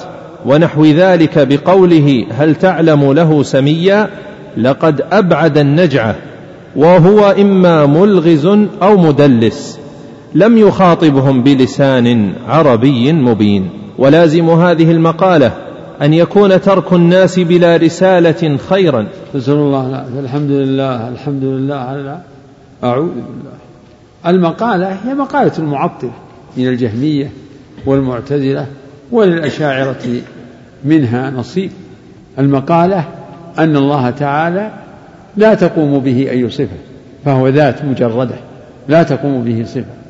ونحو ذلك بقوله هل تعلم له سميا؟ لقد أبعد النجعة وهو إما ملغز أو مدلس. لم يخاطبهم بلسان عربي مبين. ولازم هذه المقالة أن يكون ترك الناس بلا رسالة خيرا. نسأل الله الحمد لله الحمد لله على أعوذ بالله. المقالة هي مقالة المعطلة من الجهمية والمعتزلة وللأشاعرة منها نصيب. المقالة أن الله تعالى لا تقوم به أي صفة فهو ذات مجردة لا تقوم به صفة.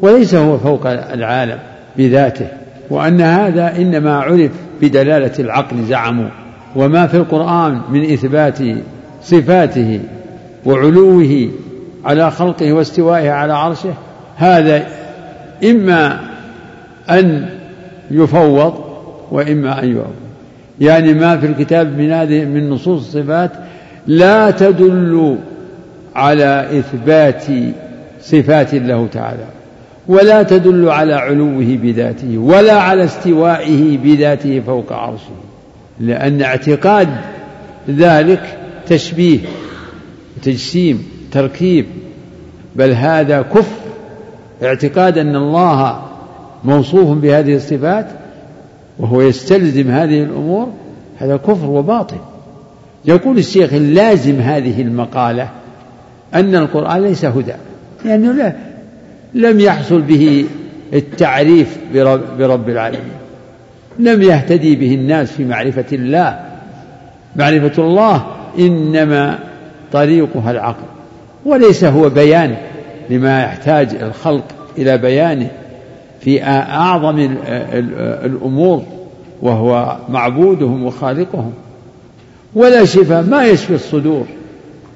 وليس هو فوق العالم بذاته وأن هذا إنما عرف بدلالة العقل زعموا وما في القرآن من إثبات صفاته وعلوه على خلقه واستوائه على عرشه هذا إما أن يفوض وإما أن يعبد يعني ما في الكتاب من هذه من نصوص الصفات لا تدل على إثبات صفات له تعالى. ولا تدل على علوه بذاته ولا على استوائه بذاته فوق عرشه. لأن اعتقاد ذلك تشبيه تجسيم تركيب. بل هذا كفر. اعتقاد أن الله موصوف بهذه الصفات وهو يستلزم هذه الأمور هذا كفر وباطل. يقول الشيخ اللازم هذه المقالة أن القرآن ليس هدى. لأنه لا لم يحصل به التعريف برب, برب العالمين. لم يهتدي به الناس في معرفة الله. معرفة الله إنما طريقها العقل. وليس هو بيان لما يحتاج الخلق إلى بيانه في أعظم الأمور وهو معبودهم وخالقهم. ولا شفاء ما يشفي الصدور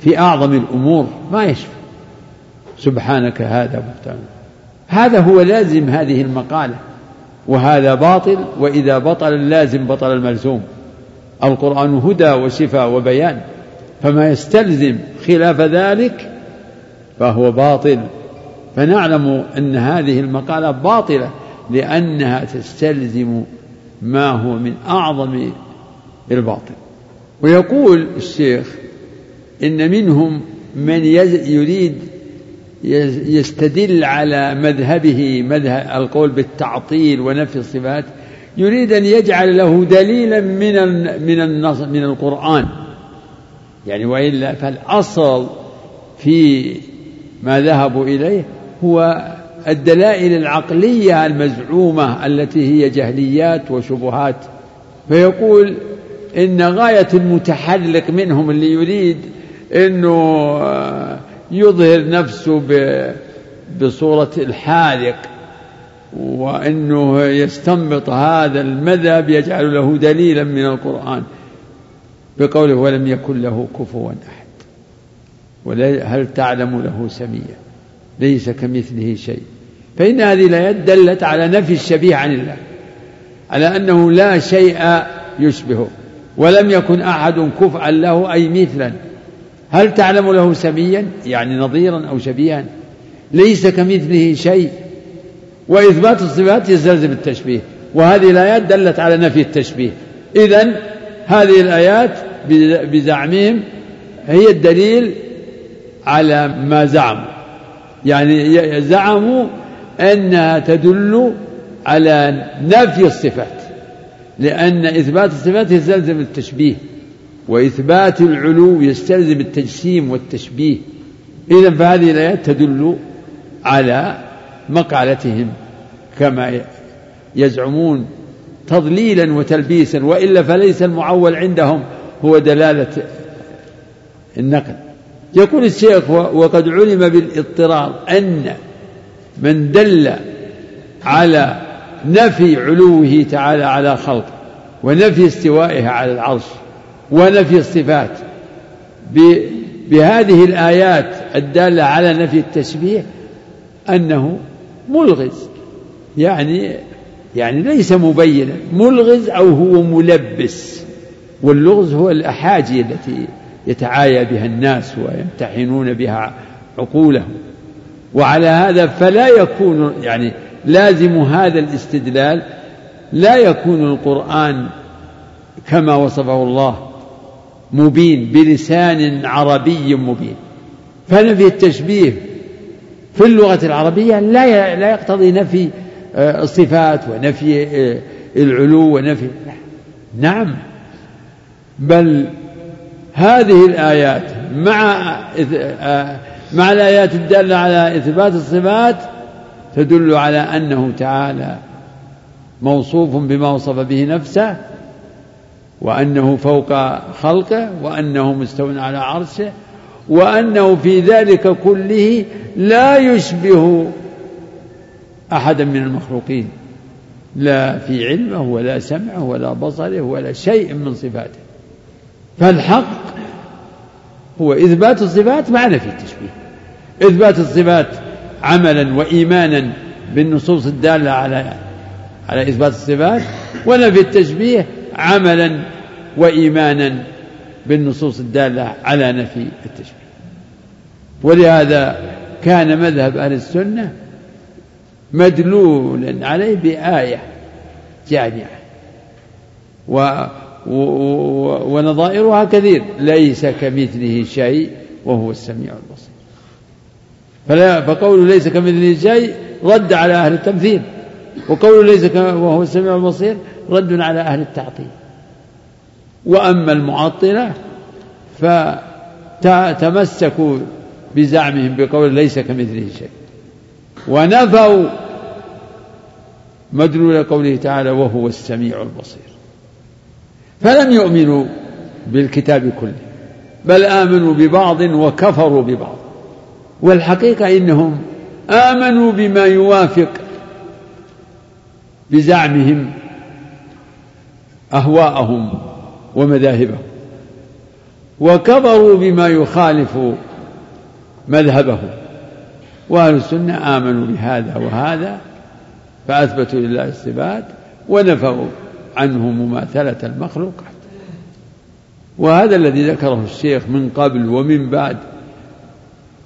في أعظم الأمور ما يشفي. سبحانك هذا بهتان هذا هو لازم هذه المقالة. وهذا باطل وإذا بطل اللازم بطل الملزوم. القرآن هدى وشفاء وبيان. فما يستلزم خلاف ذلك فهو باطل. فنعلم أن هذه المقالة باطلة لأنها تستلزم ما هو من أعظم الباطل. ويقول الشيخ إن منهم من يريد يستدل على مذهبه مذهب القول بالتعطيل ونفي الصفات يريد أن يجعل له دليلا من من النص من القرآن. يعني وإلا فالأصل في ما ذهبوا إليه هو الدلائل العقلية المزعومة التي هي جهليات وشبهات. فيقول إن غاية المتحلق منهم اللي يريد أنه يظهر نفسه بصورة الحالق وأنه يستنبط هذا المذهب يجعل له دليلا من القرآن بقوله ولم يكن له كفوا أحد. هل تعلم له سميا؟ ليس كمثله شيء. فإن هذه الآيات دلت على نفي الشبيه عن الله على أنه لا شيء يشبهه ولم يكن أحد كفءا له أي مثلا. هل تعلم له سميا؟ يعني نظيرا أو شبيها؟ ليس كمثله شيء. وإثبات الصفات يستلزم التشبيه. وهذه الآيات دلت على نفي التشبيه. إذا هذه الآيات بزعمهم هي الدليل على ما زعموا. يعني زعموا أنها تدل على نفي الصفات. لأن إثبات الصفات يستلزم التشبيه. وإثبات العلو يستلزم التجسيم والتشبيه. إذا فهذه الآيات تدل على مقالتهم كما يزعمون تضليلا وتلبيسا وإلا فليس المعول عندهم هو دلالة النقل. يقول الشيخ وقد علم بالاضطرار أن من دل على نفي علوه تعالى على خلقه ونفي استوائه على العرش ونفي الصفات. بهذه الآيات الدالة على نفي التشبيه أنه ملغز. يعني يعني ليس مبينا ملغز أو هو ملبس. واللغز هو الأحاجي التي يتعايى بها الناس ويمتحنون بها عقولهم. وعلى هذا فلا يكون يعني لازم هذا الاستدلال لا يكون القرآن كما وصفه الله مبين بلسان عربي مبين. فنفي التشبيه في اللغة العربية لا لا يقتضي نفي آه، الصفات ونفي آه، العلو ونفي. نعم. بل هذه الآيات مع آه، مع الآيات الدالة على إثبات الصفات تدل على أنه تعالى موصوف بما وصف به نفسه وأنه فوق خلقه وأنه مستو على عرشه وأنه في ذلك كله لا يشبه أحدا من المخلوقين. لا في علمه ولا سمعه ولا بصره ولا شيء من صفاته. فالحق هو إثبات الصفات مع نفي التشبيه. إثبات الصفات عملا وإيمانا بالنصوص الدالة على على إثبات الصفات ونفي التشبيه عملا وإيمانا بالنصوص الدالة على نفي التشبيه. ولهذا كان مذهب أهل السنة مدلولا عليه بآية جامعة. و ونظائرها كثير. ليس كمثله شيء وهو السميع البصير. فلا فقوله ليس كمثله شيء رد على أهل التمثيل. وقوله ليس وهو السميع البصير رد على أهل التعطيل. وأما المعطلة فتمسكوا بزعمهم بقول ليس كمثله شيء. ونفوا مدلول قوله تعالى وهو السميع البصير. فلم يؤمنوا بالكتاب كله بل آمنوا ببعض وكفروا ببعض. والحقيقة إنهم آمنوا بما يوافق بزعمهم أهواءهم ومذاهبهم. وكفروا بما يخالف مذهبهم. وأهل السنة آمنوا بهذا وهذا فأثبتوا لله الصفات ونفوا عنه مماثلة المخلوقات. وهذا الذي ذكره الشيخ من قبل ومن بعد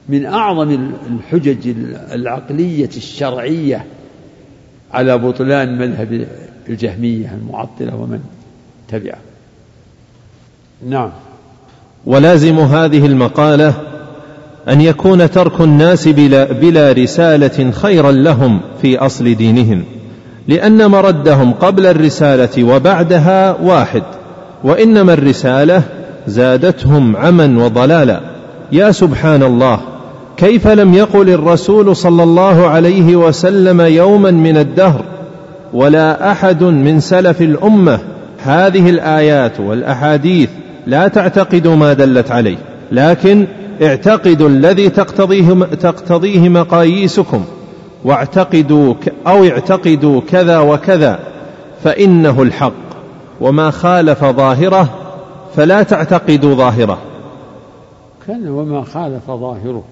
من أعظم الحجج العقلية الشرعية على بطلان مذهب الجهمية المعطلة ومن تبعه. نعم. ولازم هذه المقالة أن يكون ترك الناس بلا, بلا رسالة خيرا لهم في أصل دينهم لأن مردهم قبل الرسالة وبعدها واحد وإنما الرسالة زادتهم عما وضلالا. يا سبحان الله كيف لم يقل الرسول صلى الله عليه وسلم يوما من الدهر ولا أحد من سلف الأمة. هذه الآيات والأحاديث لا تعتقدوا ما دلت عليه لكن اعتقدوا الذي تقتضيه, تقتضيه مقاييسكم. واعتقدوا أو اعتقدوا كذا وكذا فإنه الحق. وما خالف ظاهره فلا تعتقدوا ظاهره. كان وما خالف ظاهره.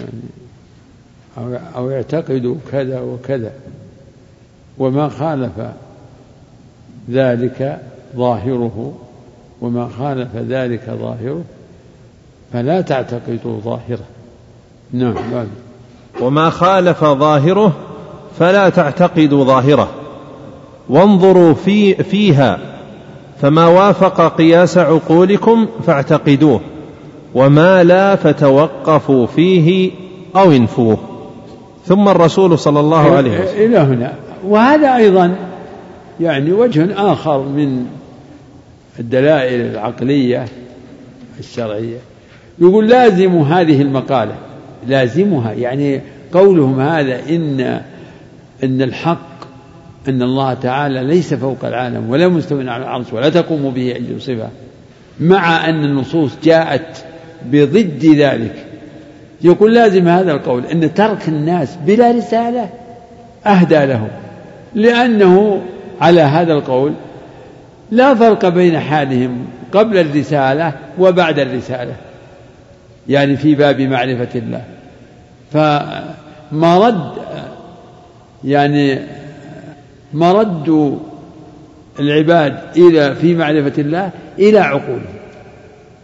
يعني أو, أو كذا وكذا. وما خالف ذلك ظاهره وما خالف ذلك ظاهره فلا تعتقدوا ظاهره. نعم بعد وما خالف ظاهره فلا تعتقدوا ظاهره. وانظروا في فيها فما وافق قياس عقولكم فاعتقدوه وما لا فتوقفوا فيه أو انفوه. ثم الرسول صلى الله عليه وسلم. إلى هنا. وهذا أيضا يعني وجه آخر من الدلائل العقلية الشرعية. يقول لازم هذه المقالة لازمها يعني قولهم هذا إن إن الحق أن الله تعالى ليس فوق العالم ولا مستوى على العرش ولا تقوم به أي صفة مع أن النصوص جاءت بضد ذلك. يقول لازم هذا القول أن ترك الناس بلا رسالة أهدى لهم. لأنه على هذا القول لا فرق بين حالهم قبل الرسالة وبعد الرسالة يعني في باب معرفة الله. فمرد يعني مرد العباد إلى في معرفة الله إلى عقولهم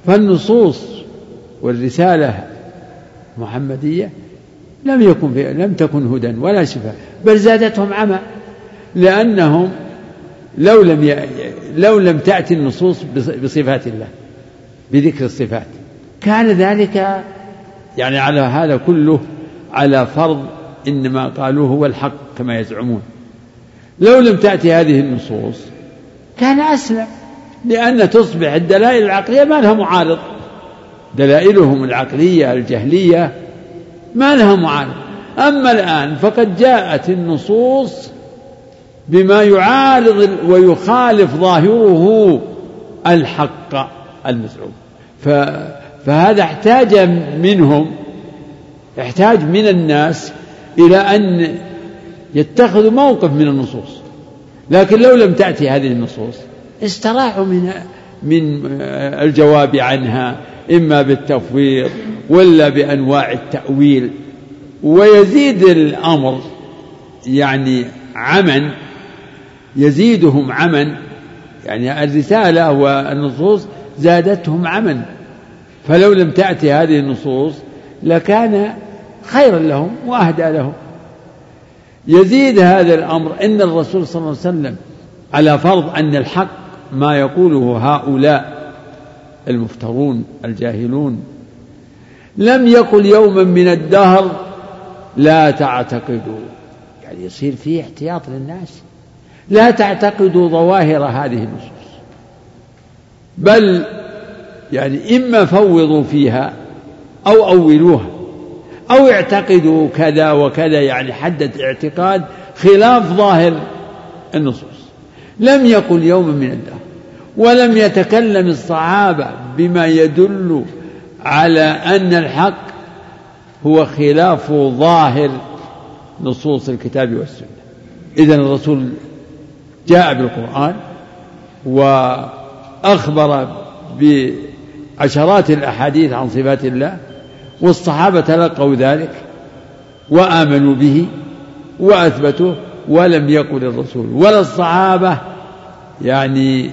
فالنصوص والرسالة محمدية لم يكن لم تكن هدى ولا شفاء بل زادتهم عمى. لأنهم لو لم ي... لو لم تأتي النصوص بصفات الله بذكر الصفات. كان ذلك يعني على هذا كله على فرض إنما قالوه هو الحق كما يزعمون. لو لم تأتي هذه النصوص كان أسلم لأن تصبح الدلائل العقلية ما لها معارض. دلائلهم العقلية الجهلية ما لها معارض. أما الآن فقد جاءت النصوص بما يعارض ويخالف ظاهره الحق المزعوم فهذا احتاج منهم احتاج من الناس إلى أن يتخذوا موقف من النصوص. لكن لو لم تأتي هذه النصوص استراحوا من من الجواب عنها إما بالتفويض ولا بأنواع التأويل. ويزيد الأمر يعني عمن يزيدهم عمن يعني الرسالة والنصوص زادتهم عمن. فلو لم تأتي هذه النصوص لكان خيرا لهم وأهدى لهم. يزيد هذا الأمر أن الرسول صلى الله عليه وسلم على فرض أن الحق ما يقوله هؤلاء المفترون الجاهلون لم يقل يوما من الدهر لا تعتقدوا. يعني يصير فيه احتياط للناس. لا تعتقدوا ظواهر هذه النصوص. بل يعني إما فوضوا فيها أو أولوها أو اعتقدوا كذا وكذا يعني حدد اعتقاد خلاف ظاهر النصوص. لم يقل يوما من الدهر ولم يتكلم الصحابة بما يدل على أن الحق هو خلاف ظاهر نصوص الكتاب والسنة. إذا الرسول جاء بالقرآن وأخبر بعشرات الأحاديث عن صفات الله والصحابة تلقوا ذلك وآمنوا به وأثبتوه ولم يقل الرسول ولا الصحابة. يعني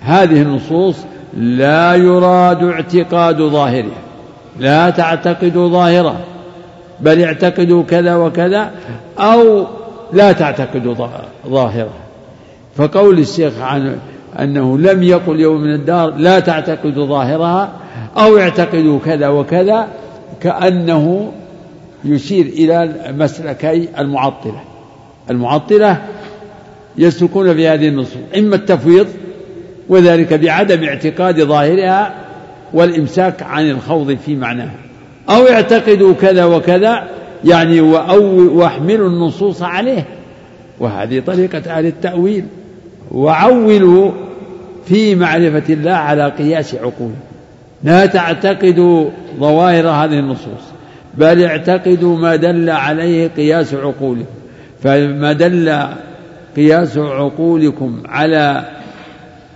هذه النصوص لا يراد اعتقاد ظاهرها لا تعتقدوا ظاهره بل اعتقدوا كذا وكذا أو لا تعتقدوا ظاهره فقول الشيخ عن أنه لم يقل يوم من الدار لا تعتقدوا ظاهرها أو اعتقدوا كذا وكذا كأنه يشير إلى مسلكي المعطلة. المعطلة يسلكون في هذه النصوص إما التفويض وذلك بعدم اعتقاد ظاهرها والإمساك عن الخوض في معناها. أو يعتقدوا كذا وكذا يعني وأحملوا النصوص عليه. وهذه طريقة أهل التأويل. وعولوا في معرفة الله على قياس عقول. لا تعتقدوا ظواهر هذه النصوص بل اعتقدوا ما دل عليه قياس عقولكم فما دل قياس عقولكم على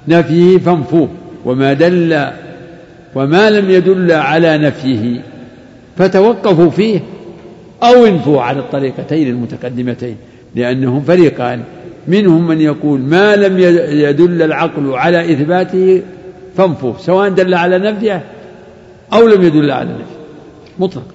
نفيه فانفوه وما دل وما لم يدل على نفيه فتوقفوا فيه أو انفوا على الطريقتين المتقدمتين لأنهم فريقان. منهم من يقول ما لم يدل العقل على إثباته فانفوا سواء دل على نفيه أو لم يدل على نفيه. مطلق.